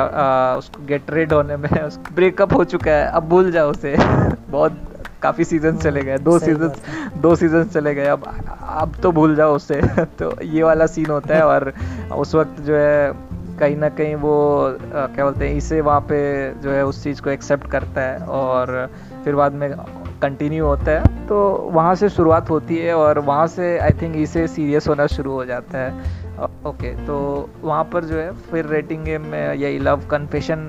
उसको गेट रेड होने में। ब्रेकअप हो चुका है। अब भूल जाओ उसे। बहुत काफ़ी सीज़न चले गए दो सीज़न दो सीज़न चले गए। अब अब तो भूल जाओ उसे तो ये वाला सीन होता है और उस वक्त जो है कहीं ना कहीं वो क्या बोलते हैं इसे वहाँ पे जो है उस चीज़ को एक्सेप्ट करता है और फिर बाद में कंटिन्यू होता है। तो वहाँ से शुरुआत होती है और वहाँ से आई थिंक इसे सीरियस होना शुरू हो जाता है। ओके तो वहाँ पर जो है फिर रेटिंग गेम में यही लव कन्फेशन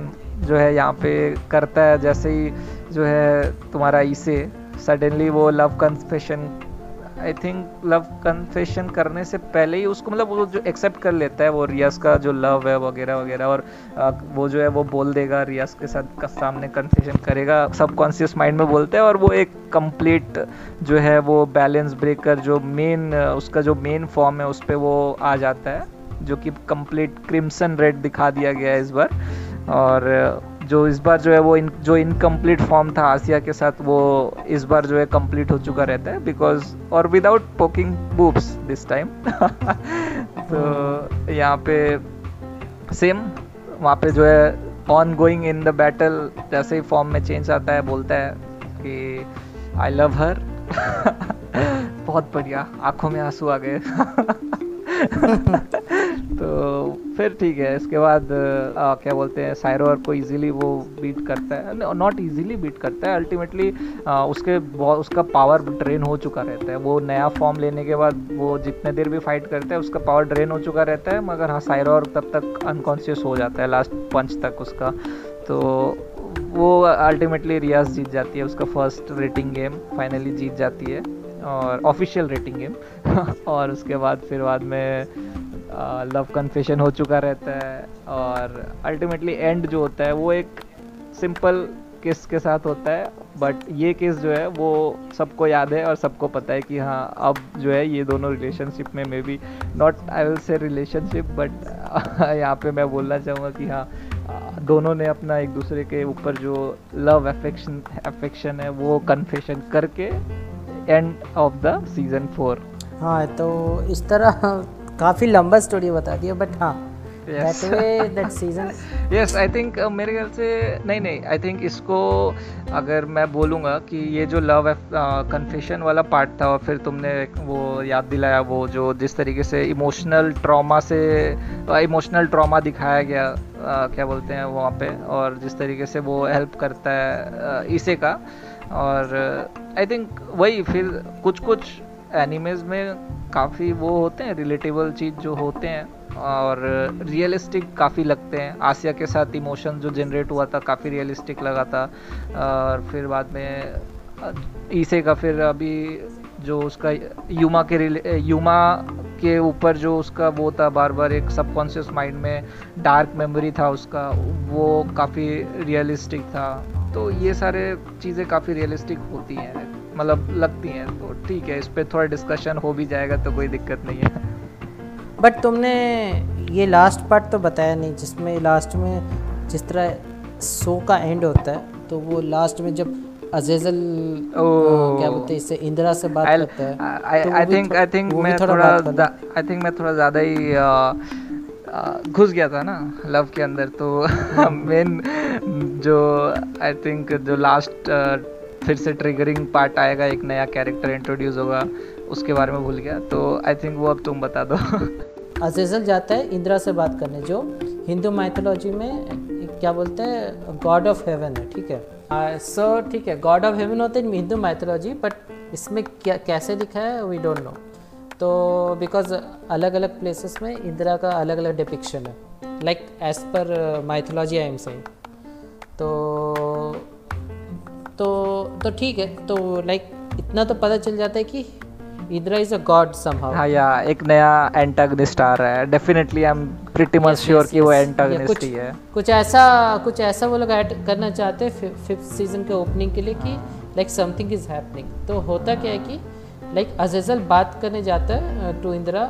जो है यहाँ पे करता है। जैसे ही जो है तुम्हारा इसे सडनली वो love confession I think love confession करने से पहले ही उसको मतलब वो जो एक्सेप्ट कर लेता है वो रियाज का जो लव है वगैरह वगैरह और वो जो है वो बोल देगा रियाज के साथ का सामने कन्फेशन करेगा। सब कॉन्शियस माइंड में बोलता है और वो एक कंप्लीट जो है वो बैलेंस ब्रेकर जो मेन उसका जो मेन फॉर्म है उस पर वो आ जाता है, जो कि कंप्लीट क्रिम्सन रेड दिखा दिया गया है इस बार। और जो इस बार जो है वो इन जो इनकम्प्लीट फॉर्म था आसिया के साथ वो इस बार जो है कंप्लीट हो चुका रहता है बिकॉज़ और without poking boobs this time तो यहाँ पे सेम वहाँ पे जो है on going in the battle जैसे ही फॉर्म में चेंज आता है बोलता है कि आई लव हर बहुत बढ़िया आँखों में आँसू आ गए। तो फिर ठीक है इसके बाद आ, क्या बोलते हैं साइरोर को इजीली वो बीट करता है। नॉट इजीली बीट करता है अल्टीमेटली उसके उसका पावर ड्रेन हो चुका रहता है। वो नया फॉर्म लेने के बाद वो जितने देर भी फाइट करता है उसका पावर ड्रेन हो चुका रहता है मगर हाँ साइरोर तब तक अनकॉन्शियस हो जाता है लास्ट पंच तक उसका। तो वो अल्टीमेटली रियाज जीत जाती है उसका फ़र्स्ट रेटिंग गेम फाइनली जीत जाती है और ऑफिशियल रेटिंग गेम और उसके बाद फिर बाद में लव कन्फेशन हो चुका रहता है और अल्टीमेटली एंड जो होता है, वो एक सिंपल किस के साथ होता है बट ये केस जो है, वो सबको याद है और सबको पता है कि हाँ अब जो है, ये दोनों रिलेशनशिप में maybe not I will say relationship but यहाँ पे मैं बोलना चाहूँगा कि हाँ दोनों ने अपना एक दूसरे के ऊपर जो लव अफेक्शन अफेक्शन है, वो कन्फेशन करके end of the season four हाँ तो इस तरह काफ़ी लंबा स्टोरी बता दिया बट हाँ यस आई थिंक मेरे ख्याल से नहीं नहीं आई थिंक इसको अगर मैं बोलूँगा कि ये जो लव कन्फेशन uh, वाला पार्ट था और फिर तुमने वो याद दिलाया वो जो जिस तरीके से इमोशनल ट्रॉमा से इमोशनल uh, ट्रॉमा दिखाया गया uh, क्या बोलते हैं वहाँ पे और जिस तरीके से वो हेल्प करता है uh, इसे का और आई थिंक वही फिर कुछ कुछ एनिमेज में काफ़ी वो होते हैं रिलेटेबल चीज़ जो होते हैं और रियलिस्टिक काफ़ी लगते हैं। आसिया के साथ इमोशन जो जनरेट हुआ था, काफ़ी रियलिस्टिक लगा था। और फिर बाद में ईसे का फिर अभी जो उसका यूमा के रिले यूमा के ऊपर जो उसका वो था, बार बार एक सबकॉन्शियस माइंड में डार्क मेमोरी था उसका, वो काफ़ी रियलिस्टिक था। तो ये सारे चीज़ें काफ़ी रियलिस्टिक होती हैं मतलब लगती हैं तो ठीक है, इस पर थोड़ा डिस्कशन हो भी जाएगा तो कोई दिक्कत नहीं है। बट तुमने ये लास्ट पार्ट तो बताया नहीं, जिसमें लास्ट में जिस तरह शो का एंड होता है तो वो लास्ट में जब अजेजल क्या बोलते हैं इससे इंदिरा से बात I'll, करता है। आई थिंक आई थिंक मैं थोड़ा आई थिंक मैं थोड़ा ज़्यादा ही घुस गया था ना लव के अंदर तो मेन जो आई थिंक जो लास्ट फिर से ट्रिगरिंग पार्ट आएगा एक नया कैरेक्टर इंट्रोड्यूस होगा उसके बारे में भूल गया तो आई थिंक वो अब तुम बता दो। अजेजल जाता है इंदिरा से बात करने जो हिंदू माइथोलॉजी में क्या बोलते हैं गॉड ऑफ़ हेवन है ठीक है? सो ठीक है गॉड ऑफ़ हेवन होते हैं हिंदू माइथोलॉजी बट इसमें क्या कैसे लिखा है वी डोंट नो तो बिकॉज़ अलग अलग प्लेसेस में इंदिरा का अलग अलग डिपिक्शन है like as per mythology I am saying तो तो तो ठीक है तो लाइक like, इतना तो पता चल जाता है कि Indra is a god somehow हाँ या एक नया एंटागनिस्ट आ रहा है. Definitely I am pretty much sure कि वो एंटागनिस्ट ही है. कुछ ऐसा कुछ ऐसा वो लोग ऐड करना चाहते हैं फिफ्थ सीज़न के ओपनिंग के लिए कि लाइक समथिंग इज़ हैपनिंग तो होता क्या है कि like, अजेजल बात करने जाता है to Indra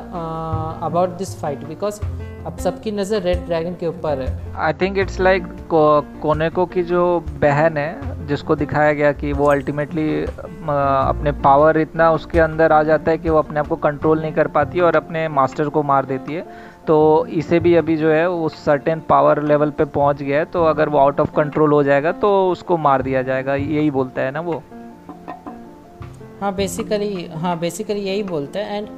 about this fight because अब सबकी नज़र रेड ड्रैगन के ऊपर है I think it's like Koneko की जो बहन है जिसको दिखाया गया कि वो अल्टीमेटली अपने पावर इतना उसके अंदर आ जाता है कि वो अपने आप को कंट्रोल नहीं कर पाती और अपने मास्टर को मार देती है तो इसे भी अभी जो है वो सर्टेन पावर लेवल पे पहुँच गया है तो अगर वो आउट ऑफ़ कंट्रोल हो जाएगा तो उसको मार दिया जाएगा यही बोलता है ना वो हाँ बेसिकली हाँ बेसिकली यही बोलते हैं। एंड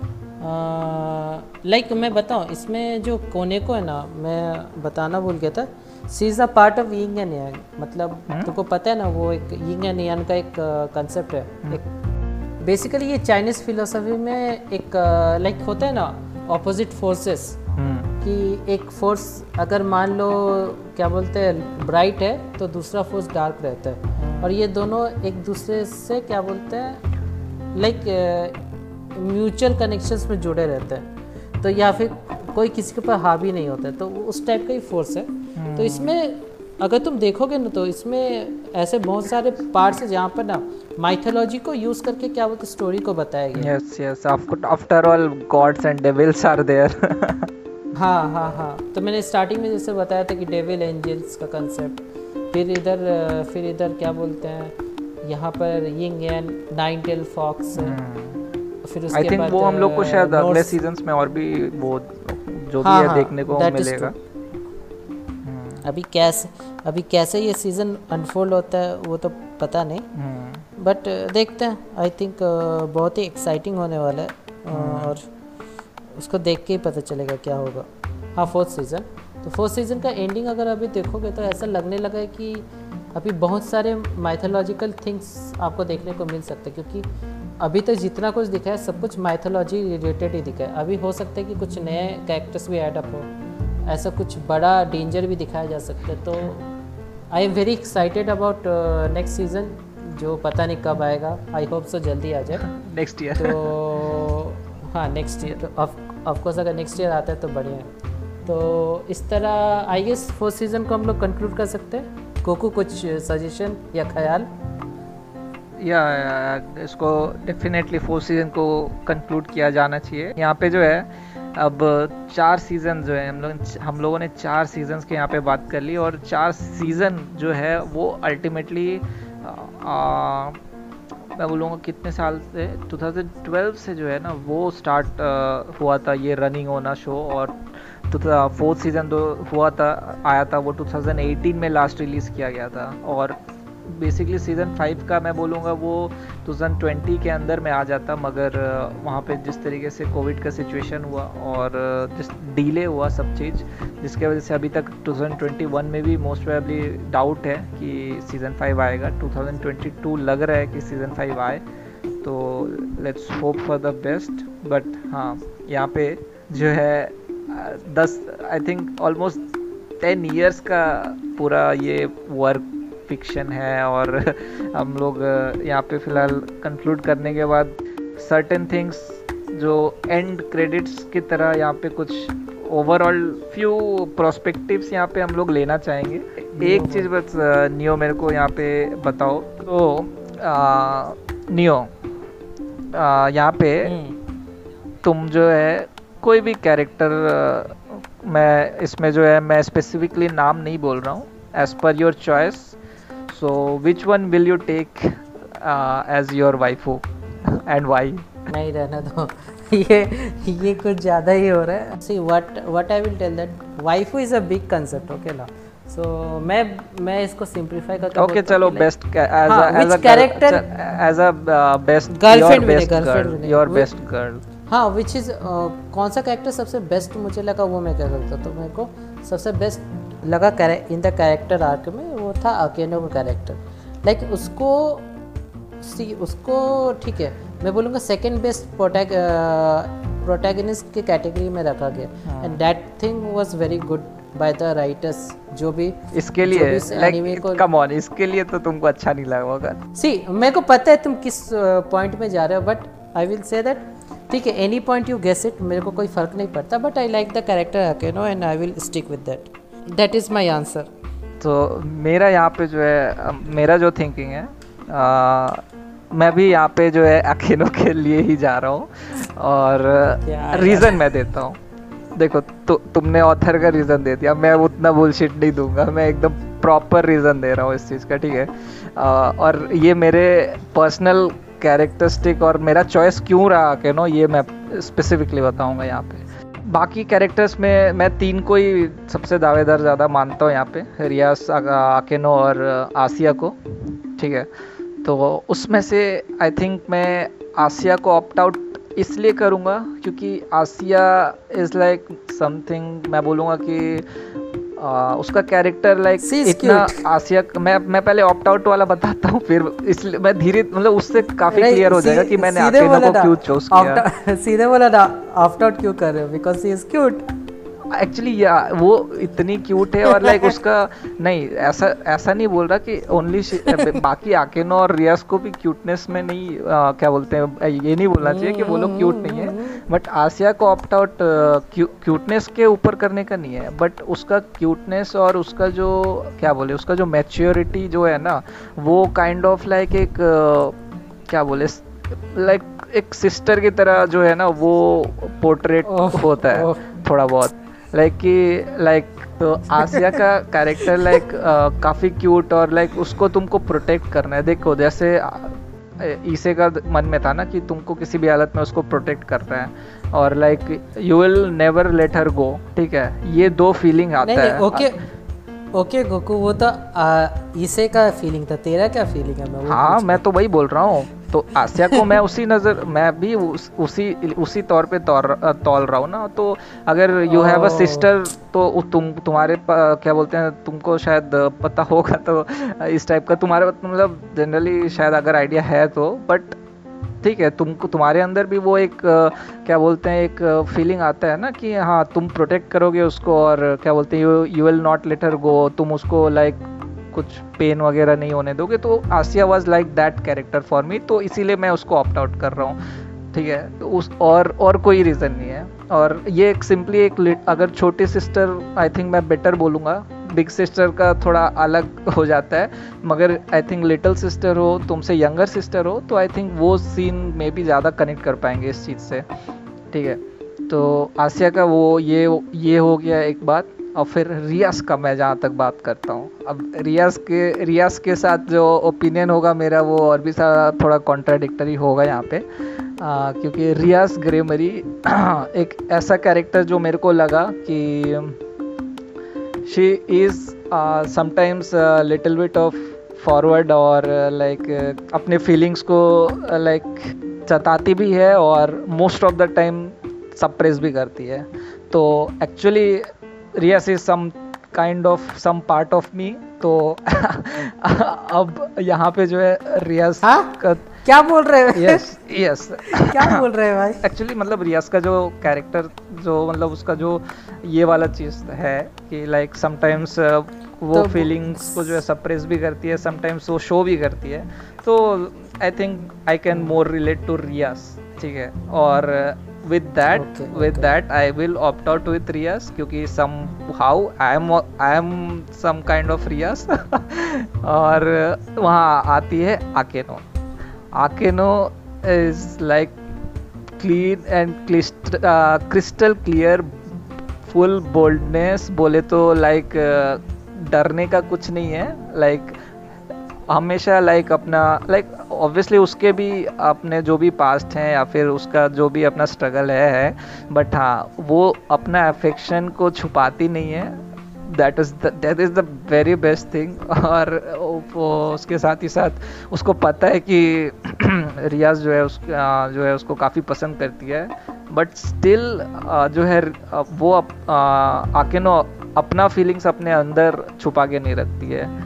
लाइक मैं बताऊँ इसमें जो कोने को है ना मैं बताना भूल गया था। She is a part of yin and yang मतलब हम्म। तुमको पता है ना वो एक यिंग एंड यांग का एक कंसेप्ट है। हम्म। एक बेसिकली ये चाइनीज़ फिलोसफी में एक लाइक होता है ना ऑपोजिट फोर्सेस कि एक फोर्स अगर मान लो क्या बोलते हैं ब्राइट है तो दूसरा फोर्स डार्क रहता है। और ये दोनों एक दूसरे से क्या बोलते हैं लाइक म्यूचुअल कनेक्शंस में जुड़े रहते हैं। तो या फिर कोई किसी के ऊपर हावी नहीं होता है तो उस टाइप का ही फोर्स है। तो इसमें अगर तुम देखोगे ना तो इसमें ऐसे बहुत सारे पार्ट्स हैं जहाँ पर ना माइथोलॉजी को यूज़ करके क्या बोलते स्टोरी को बताया गया yes yes after all gods and devils are there हाँ हाँ हाँ। तो मैंने स्टार्टिंग में जैसे बताया था कि डेविल एंजल्स का कंसेप्ट फिर इधर फिर इधर क्या बोलते हैं? यहाँ पर yin and nine tail fox फिर उसके आई थिंक वो हम लोग को शायद अगले सीजंस में और भी वो जो भी हाँ, है हाँ, देखने को मिलेगा। अभी कैसे अभी कैसे ये सीज़न अनफोल्ड होता है वो तो पता नहीं। बट देखते हैं। आई थिंक बहुत ही एक्साइटिंग होने वाला है और उसको देख के ही पता चलेगा क्या होगा। हाँ फोर्थ सीज़न तो फोर्थ सीज़न का एंडिंग अगर अभी देखोगे तो ऐसा लगने लगा है कि अभी बहुत सारे माइथोलॉजिकल थिंग्स आपको देखने को मिल सकते हैं क्योंकि अभी तक जितना कुछ दिखा है सब कुछ माइथोलॉजी रिलेटेड ही दिखा है। अभी हो सकता है कि कुछ नए कैरेक्टर्स भी एडअप हो ऐसा कुछ बड़ा डेंजर भी दिखाया जा सकता है। तो I am very excited about next season जो पता नहीं कब आएगा। आई होप सो जल्दी आ जाए। नेक्स्ट ईयर तो हाँ नेक्स्ट ईयर तो ऑफकोर्स अगर नेक्स्ट ईयर आता है तो बढ़िया है। तो इस तरह आई गेस फोर्थ सीज़न को हम लोग कंक्लूड कर सकते हैं। कोको, कुछ सजेशन या ख्याल? या इसको डेफिनेटली फोर्थ सीज़न को कंक्लूड किया जाना चाहिए। यहाँ पे जो है, अब चार सीज़न जो है, हम लोग, हम लोगों ने चार सीजन्स के यहाँ पे बात कर ली और चार सीज़न जो है, वो अल्टीमेटली मैं बोलूँगा कितने साल से 2012 से जो है ना, वो स्टार्ट हुआ था ये रनिंग होना शो और फोर्थ सीज़न तो हुआ था, आया था वो 2018 में लास्ट रिलीज़ किया गया था। और बेसिकली सीज़न फाइव का मैं बोलूँगा वो 2020 के अंदर में आ जाता, मगर वहाँ पे जिस तरीके से कोविड का सिचुएशन हुआ और जिस डीले हुआ सब चीज़, जिसके वजह से अभी तक 2021 में भी मोस्ट प्रोबेबली डाउट है कि सीज़न फाइव आएगा। 2022 लग रहा है कि सीज़न फाइव आए तो let's hope for the best but हाँ यहाँ पे जो है दस I think almost ten years का पूरा ये वर्क फिक्शन है और हम लोग यहाँ पे फ़िलहाल कंक्लूड करने के बाद सर्टेन थिंग्स जो एंड क्रेडिट्स की तरह यहाँ पे कुछ ओवरऑल फ्यू प्रोस्पेक्टिव्स यहाँ पे हम लोग लेना चाहेंगे। एक चीज़ बस नियो मेरे को यहाँ पे बताओ। तो आ, नियो यहाँ पे तुम जो है कोई भी कैरेक्टर मैं इसमें जो है मैं स्पेसिफिकली नाम नहीं बोल रहा हूँ as per your choice so which one will you take as your waifu and why नहीं रहना दो। ये ये कुछ ज़्यादा ही हो रहा है। See what what I will tell that waifu is a big concept okay ना? सो so, मैं मैं इसको सिंपलीफाई करके ओके चलो best as as a character as a best girlfriend your best girl हाँ विच इज़ कौन सा character सबसे बेस्ट मुझे लगा वो मैं कह सकता तो मेरे को सबसे बेस्ट लगा इन द कैरेक्टर आर्क में वो था अकेनो का कैरेक्टर लाइक like, उसको सी उसको ठीक है मैं बोलूँगा सेकेंड बेस्ट प्रोटैग प्रोटैगनिस्ट की कैटेगरी में रखा गया। And that thing was very good by the writers जो भी इसके लिए लाइक कम ऑन इसके लिए तो तुमको अच्छा नहीं लगा होगा। सी मेरे को पता है तुम किस पॉइंट uh, में जा रहे हो but I will say that ठीक है any point you guess it मेरे को कोई फ़र्क नहीं पड़ता but I like the character Akeno and I will stick with that that is my answer तो मेरा यहाँ पे जो है मेरा जो थिंकिंग है आ, मैं भी यहाँ पे जो है अकेनो के लिए ही जा रहा हूँ और रीज़न मैं देता हूँ। देखो तु, तुमने ऑथर का रीज़न दे दिया मैं उतना बुलशिट नहीं दूँगा मैं एकदम प्रॉपर रीज़न दे रहा हूँ इस चीज़ का ठीक है? और ये मेरे पर्सनल कैरेक्टरिस्टिक और मेरा चॉइस क्यों रहा के नो ये मैं स्पेसिफिकली बताऊँगा यहाँ पे। बाकी कैरेक्टर्स में मैं तीन को ही सबसे दावेदार ज़्यादा मानता हूँ यहाँ पे रियास आकेनो और आसिया को, ठीक है? तो उसमें से आई थिंक मैं आसिया को ऑप्ट आउट इसलिए करूँगा क्योंकि आसिया इज़ लाइक समथिंग मैं बोलूँगा कि आ, उसका कैरेक्टर लाइक इतना आसिया मैं मैं पहले ऑप्ट आउट वाला बताता हूँ फिर इसलिए मैं धीरे मतलब उससे काफ़ी क्लियर हो जाएगा कि मैंने आकेनो को क्यों चूज़ किया। सीधे बोला ना ऑप्ट आउट क्यों कर रहे हो? Because he is cute actually या वो इतनी क्यूट है और लाइक उसका नहीं ऐसा ऐसा नहीं बोल रहा कि ओनली बाकी आकेनो और रियास को भी क्यूटनेस में नहीं आ, क्या बोलते हैं ये नहीं बोलना चाहिए कि वो लोग क्यूट नहीं है। बट आसिया को ऑप्ट आउट क्यूटनेस के ऊपर करने का नहीं है। बट उसका क्यूटनेस और उसका जो क्या बोले उसका जो मैच्योरिटी जो है ना वो काइंड ऑफ़ लाइक एक क्या बोले लाइक एक सिस्टर की तरह जो है ना वो पोर्ट्रेट होता है थोड़ा बहुत। लाइक कि लाइक तो आसिया का कैरेक्टर लाइक काफ़ी क्यूट और लाइक उसको तुमको प्रोटेक्ट करना है। देखो जैसे ईसे का मन में था ना कि तुमको किसी भी हालत में उसको प्रोटेक्ट करना है। और like you will never let her go ठीक है? ये दो फीलिंग आता नहीं, है। ओके ओके गोकू वो तो ईसे का फीलिंग था। तेरा क्या फीलिंग है? मैं हाँ मैं तो वही बोल रहा हूँ। तो आसिया को मैं उसी नज़र मैं भी उस, उसी उसी तौर पे तौल रहा हूँ ना। तो अगर यू हैव अ सिस्टर तो तुम तुम्हारे क्या बोलते हैं तुमको शायद पता होगा तो इस टाइप का तुम्हारे मतलब जनरली शायद अगर आइडिया है तो। बट ठीक है तुमको तुम्हारे अंदर भी वो एक क्या बोलते हैं एक फीलिंग आता है ना कि हाँ तुम प्रोटेक्ट करोगे उसको और क्या बोलते हैं you you will not let her go तुम उसको लाइक कुछ पेन वगैरह नहीं होने दोगे तो Asia was like that character for me तो इसीलिए मैं उसको ऑप्ट आउट कर रहा हूँ। ठीक है? तो उस और और कोई रीज़न नहीं है। और ये एक सिंपली एक अगर छोटी सिस्टर आई थिंक मैं बेटर बोलूँगा बिग सिस्टर का थोड़ा अलग हो जाता है, मगर आई थिंक लिटिल सिस्टर हो, तुमसे यंगर सिस्टर हो तो आई थिंक वो सीन में भी ज़्यादा कनेक्ट कर पाएँगे इस चीज़ से। ठीक है? तो आसिया का वो, ये ये हो गया एक बात। और फिर रियास का मैं जहाँ तक बात करता हूँ। अब रियास के रियास के साथ जो ओपिनियन होगा मेरा वो और भी सारा थोड़ा कॉन्ट्राडिक्टरी होगा यहाँ पे। आ, क्योंकि रियास ग्रेमरी एक ऐसा कैरेक्टर जो मेरे को लगा कि she is sometimes little bit of forward और लाइक अपने फीलिंग्स को लाइक like, जताती भी है और most of the time suppress भी करती है। तो actually Rias is some kind of some part of me तो अब यहाँ पे जो है रियाज हाँ? क्या बोल रहे हो? यस यस क्या बोल रहे हैं भाई? एक्चुअली मतलब रियाज का जो कैरेक्टर जो मतलब उसका जो ये वाला चीज़ है कि लाइक समटाइम्स uh, वो तो फीलिंग्स को जो है सप्रेस भी करती है समटाइम्स वो शो भी करती है. तो I think I can more relate to Rias ठीक है? और with that okay, with okay. that i will opt out with riyas क्योंकि somehow i am i am some kind of riyas और वहाँ आती है Akeno Akeno is like clean and crystal clear boldness बोले तो लाइक like, डरने का कुछ नहीं है लाइक like, हमेशा लाइक अपना लाइक ऑब्वियसली उसके भी अपने जो भी पास्ट हैं या फिर उसका जो भी अपना स्ट्रगल है है बट हाँ वो अपना अफेक्शन को छुपाती नहीं है। That is that is the very best thing और वो उसके साथ ही साथ उसको पता है कि रियाज जो है उस जो है उसको काफ़ी पसंद करती है। बट स्टिल जो है वो uh, आकेनो अपना फीलिंग्स अपने अंदर छुपा के नहीं रखती है।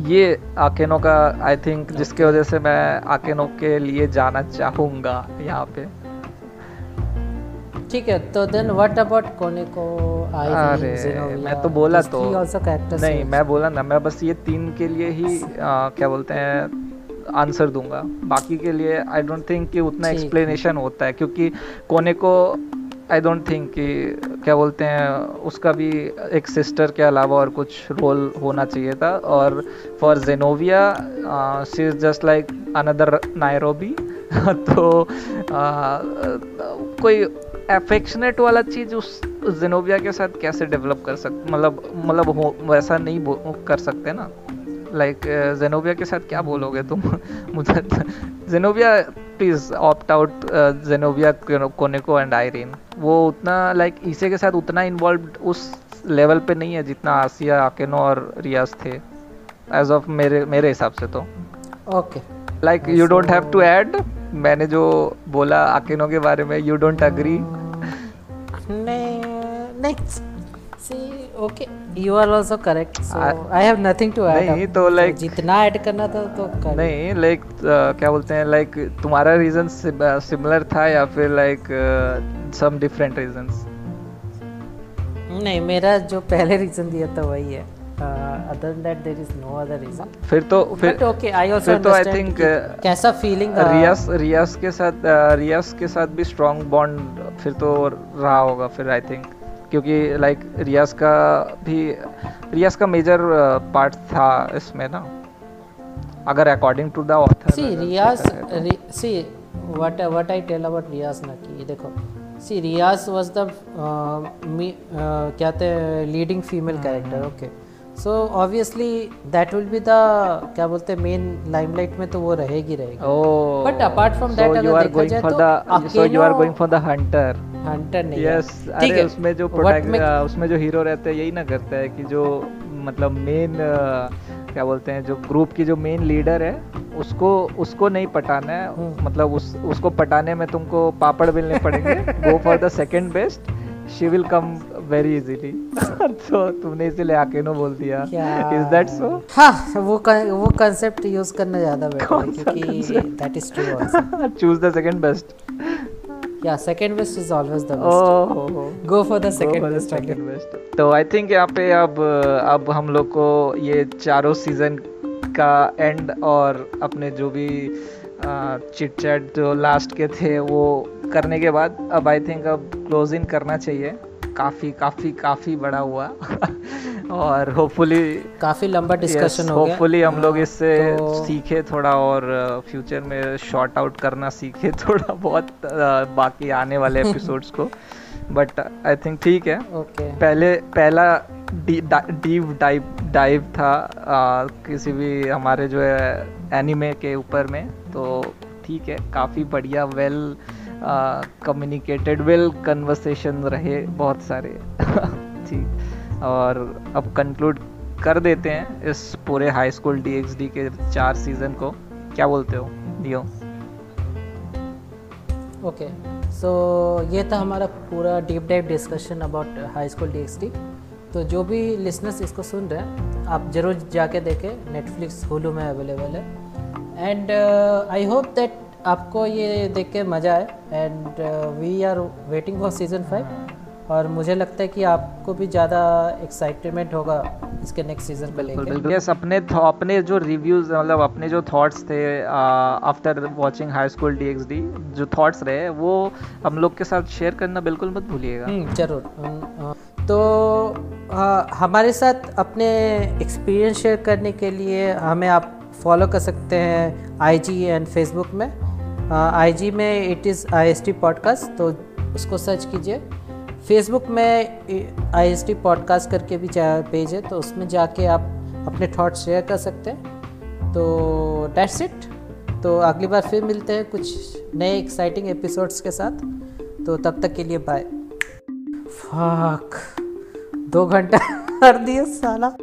ये आकेनो का आई थिंक जिसके वजह से मैं आकेनो के लिए जाना चाहूँगा यहाँ पे। ठीक है तो देन व्हाट अबाउट कोनेको अरे मैं तो बोला तो नहीं मैं बोला ना मैं बस ये तीन के लिए ही आ, क्या बोलते हैं आंसर दूँगा। बाकी के लिए आई डोंट थिंक कि उतना एक्सप्लेनेशन होता है क्योंकि कोने को आई डोंट थिंक कि क्या बोलते हैं उसका भी एक सिस्टर के अलावा और कुछ रोल होना चाहिए था। और for Xenovia she is just like another Nairobi तो आ, कोई एफेक्शनेट वाला चीज़ उस जेनोविया के साथ कैसे डेवलप कर सकते मतलब मतलब हो वैसा नहीं कर सकते ना? लाइक जेनोविया के साथ क्या बोलोगे तुम? मुझे Xenovia please opt out Xenovia Koneko and Irene वो उतना लाइक like, ईसे के साथ उतना इन्वॉल्व उस लेवल पे नहीं है जितना आसिया आकेनो और रियाज थे एज ऑफ़ मेरे मेरे हिसाब से तो। Okay like you don't have to add मैंने जो बोला आकेनो के बारे में यू डोंट अग्री नहीं next okay you are also correct. So I, I have nothing to add नहीं तो लाइक like, जितना ऐड करना था तो कर। नहीं लाइक like, uh, क्या बोलते हैं लाइक like, तुम्हारा रीजन सिमिलर था या फिर लाइक सम डिफरेंट रीजंस नहीं मेरा जो पहले रीजन दिया था वही है। Other that there is no other reason फिर तो फिर ओके आई आल्सो तो आई थिंक कैसा फीलिंग रियास रियास के साथ रियास के साथ भी स्ट्रांग बॉन्ड फिर तो रहा होगा फिर आई थिंक क्योंकि लाइक रियाज का भी रियाज का मेजर पार्ट uh, था इसमें ना। अगर according to the author see Rias see what what I tell about Rias ना कि देखो। सी रियाज वाज द क्या हैं leading female character okay so obviously that will be the क्या बोलते हैं मेन लाइमलाइट में तो वो रहेगी रहेगी। बट अपार्ट फ्रॉम दैट अगर देखा जाए तो so you are going for the hunter hunter नहीं yes, ठीक है। उसमें जो प्रोटैग उसमें जो हीरो रहता है यही ना करता है कि जो मतलब मेन क्या बोलते हैं जो ग्रुप की जो मेन लीडर है उसको उसको नहीं पटाना है। हम्म। मतलब उस उसको पटाने में तुमको पापड़ बेलने पड़ेंगे। Go for the second best she will come very easily तो तुमने इसीलिए आकेनो बोल दिया। इज़ दैट सो हाँ वो वो कांसेप्ट यूज़ करना ज़्यादा बेटर है क्योंकि that is true also choose the second best yeah second best is always the best. Oh, oh, oh. go for the second for best second best. तो I think यहाँ पे अब अब हम लोग को ये चारों सीज़न का एंड और अपने जो भी चिट चैट जो लास्ट के थे वो करने के बाद अब आई थिंक अब क्लोज इन करना चाहिए। काफ़ी काफ़ी काफ़ी बड़ा हुआ। और होपफुली काफ़ी लंबा डिस्कशन yes, हो गया। होपफुली हम लोग इससे तो... सीखे थोड़ा और फ्यूचर में शॉर्ट आउट करना सीखे थोड़ा बहुत बाकी आने वाले एपिसोड्स को। बट आई थिंक ठीक है। Okay. पहले पहला डीप डाइव डाइव था आ, किसी भी हमारे जो है एनिमे के ऊपर में। तो ठीक है काफ़ी बढ़िया वेल कम्युनिकेटेड वेल कन्वर्सेशन रहे बहुत सारे। ठीक और अब कंक्लूड कर देते हैं इस पूरे हाई स्कूल डीएक्सडी के चार सीज़न को। क्या बोलते हो दियो ओके सो ये था हमारा पूरा deep dive discussion about high school D तो जो भी लिसनर्स इसको सुन रहे हैं, आप ज़रूर जाके देखें नेटफ्लिक्स होलू में अवेलेबल है। एंड आई होप दैट आपको ये देख के मज़ा आए। And we are waiting for season five और मुझे लगता है कि आपको भी ज़्यादा एक्साइटमेंट होगा इसके नेक्स्ट सीज़न को लेकर यस अपने अपने जो रिव्यूज़ मतलब अपने जो थॉट्स थे after watching high school DxD जो थॉट्स रहे वो हम लोग के साथ शेयर करना बिल्कुल मत भूलिएगा। हम्म, ज़रूर। तो आ, हमारे साथ अपने एक्सपीरियंस शेयर करने के लिए हमें आप फॉलो कर सकते हैं आईजी एंड फेसबुक में। आई जी में it is I S T podcast तो उसको सर्च कीजिए। फेसबुक में आई एस टी पॉडकास्ट करके भी पेज है तो उसमें जाके आप अपने थॉट्स शेयर कर सकते हैं। तो डेट्स इट तो अगली बार फिर मिलते हैं कुछ नए एक्साइटिंग एपिसोड्स के साथ। तो तब तक के लिए बाय फाक दो घंटा कर दिए साला।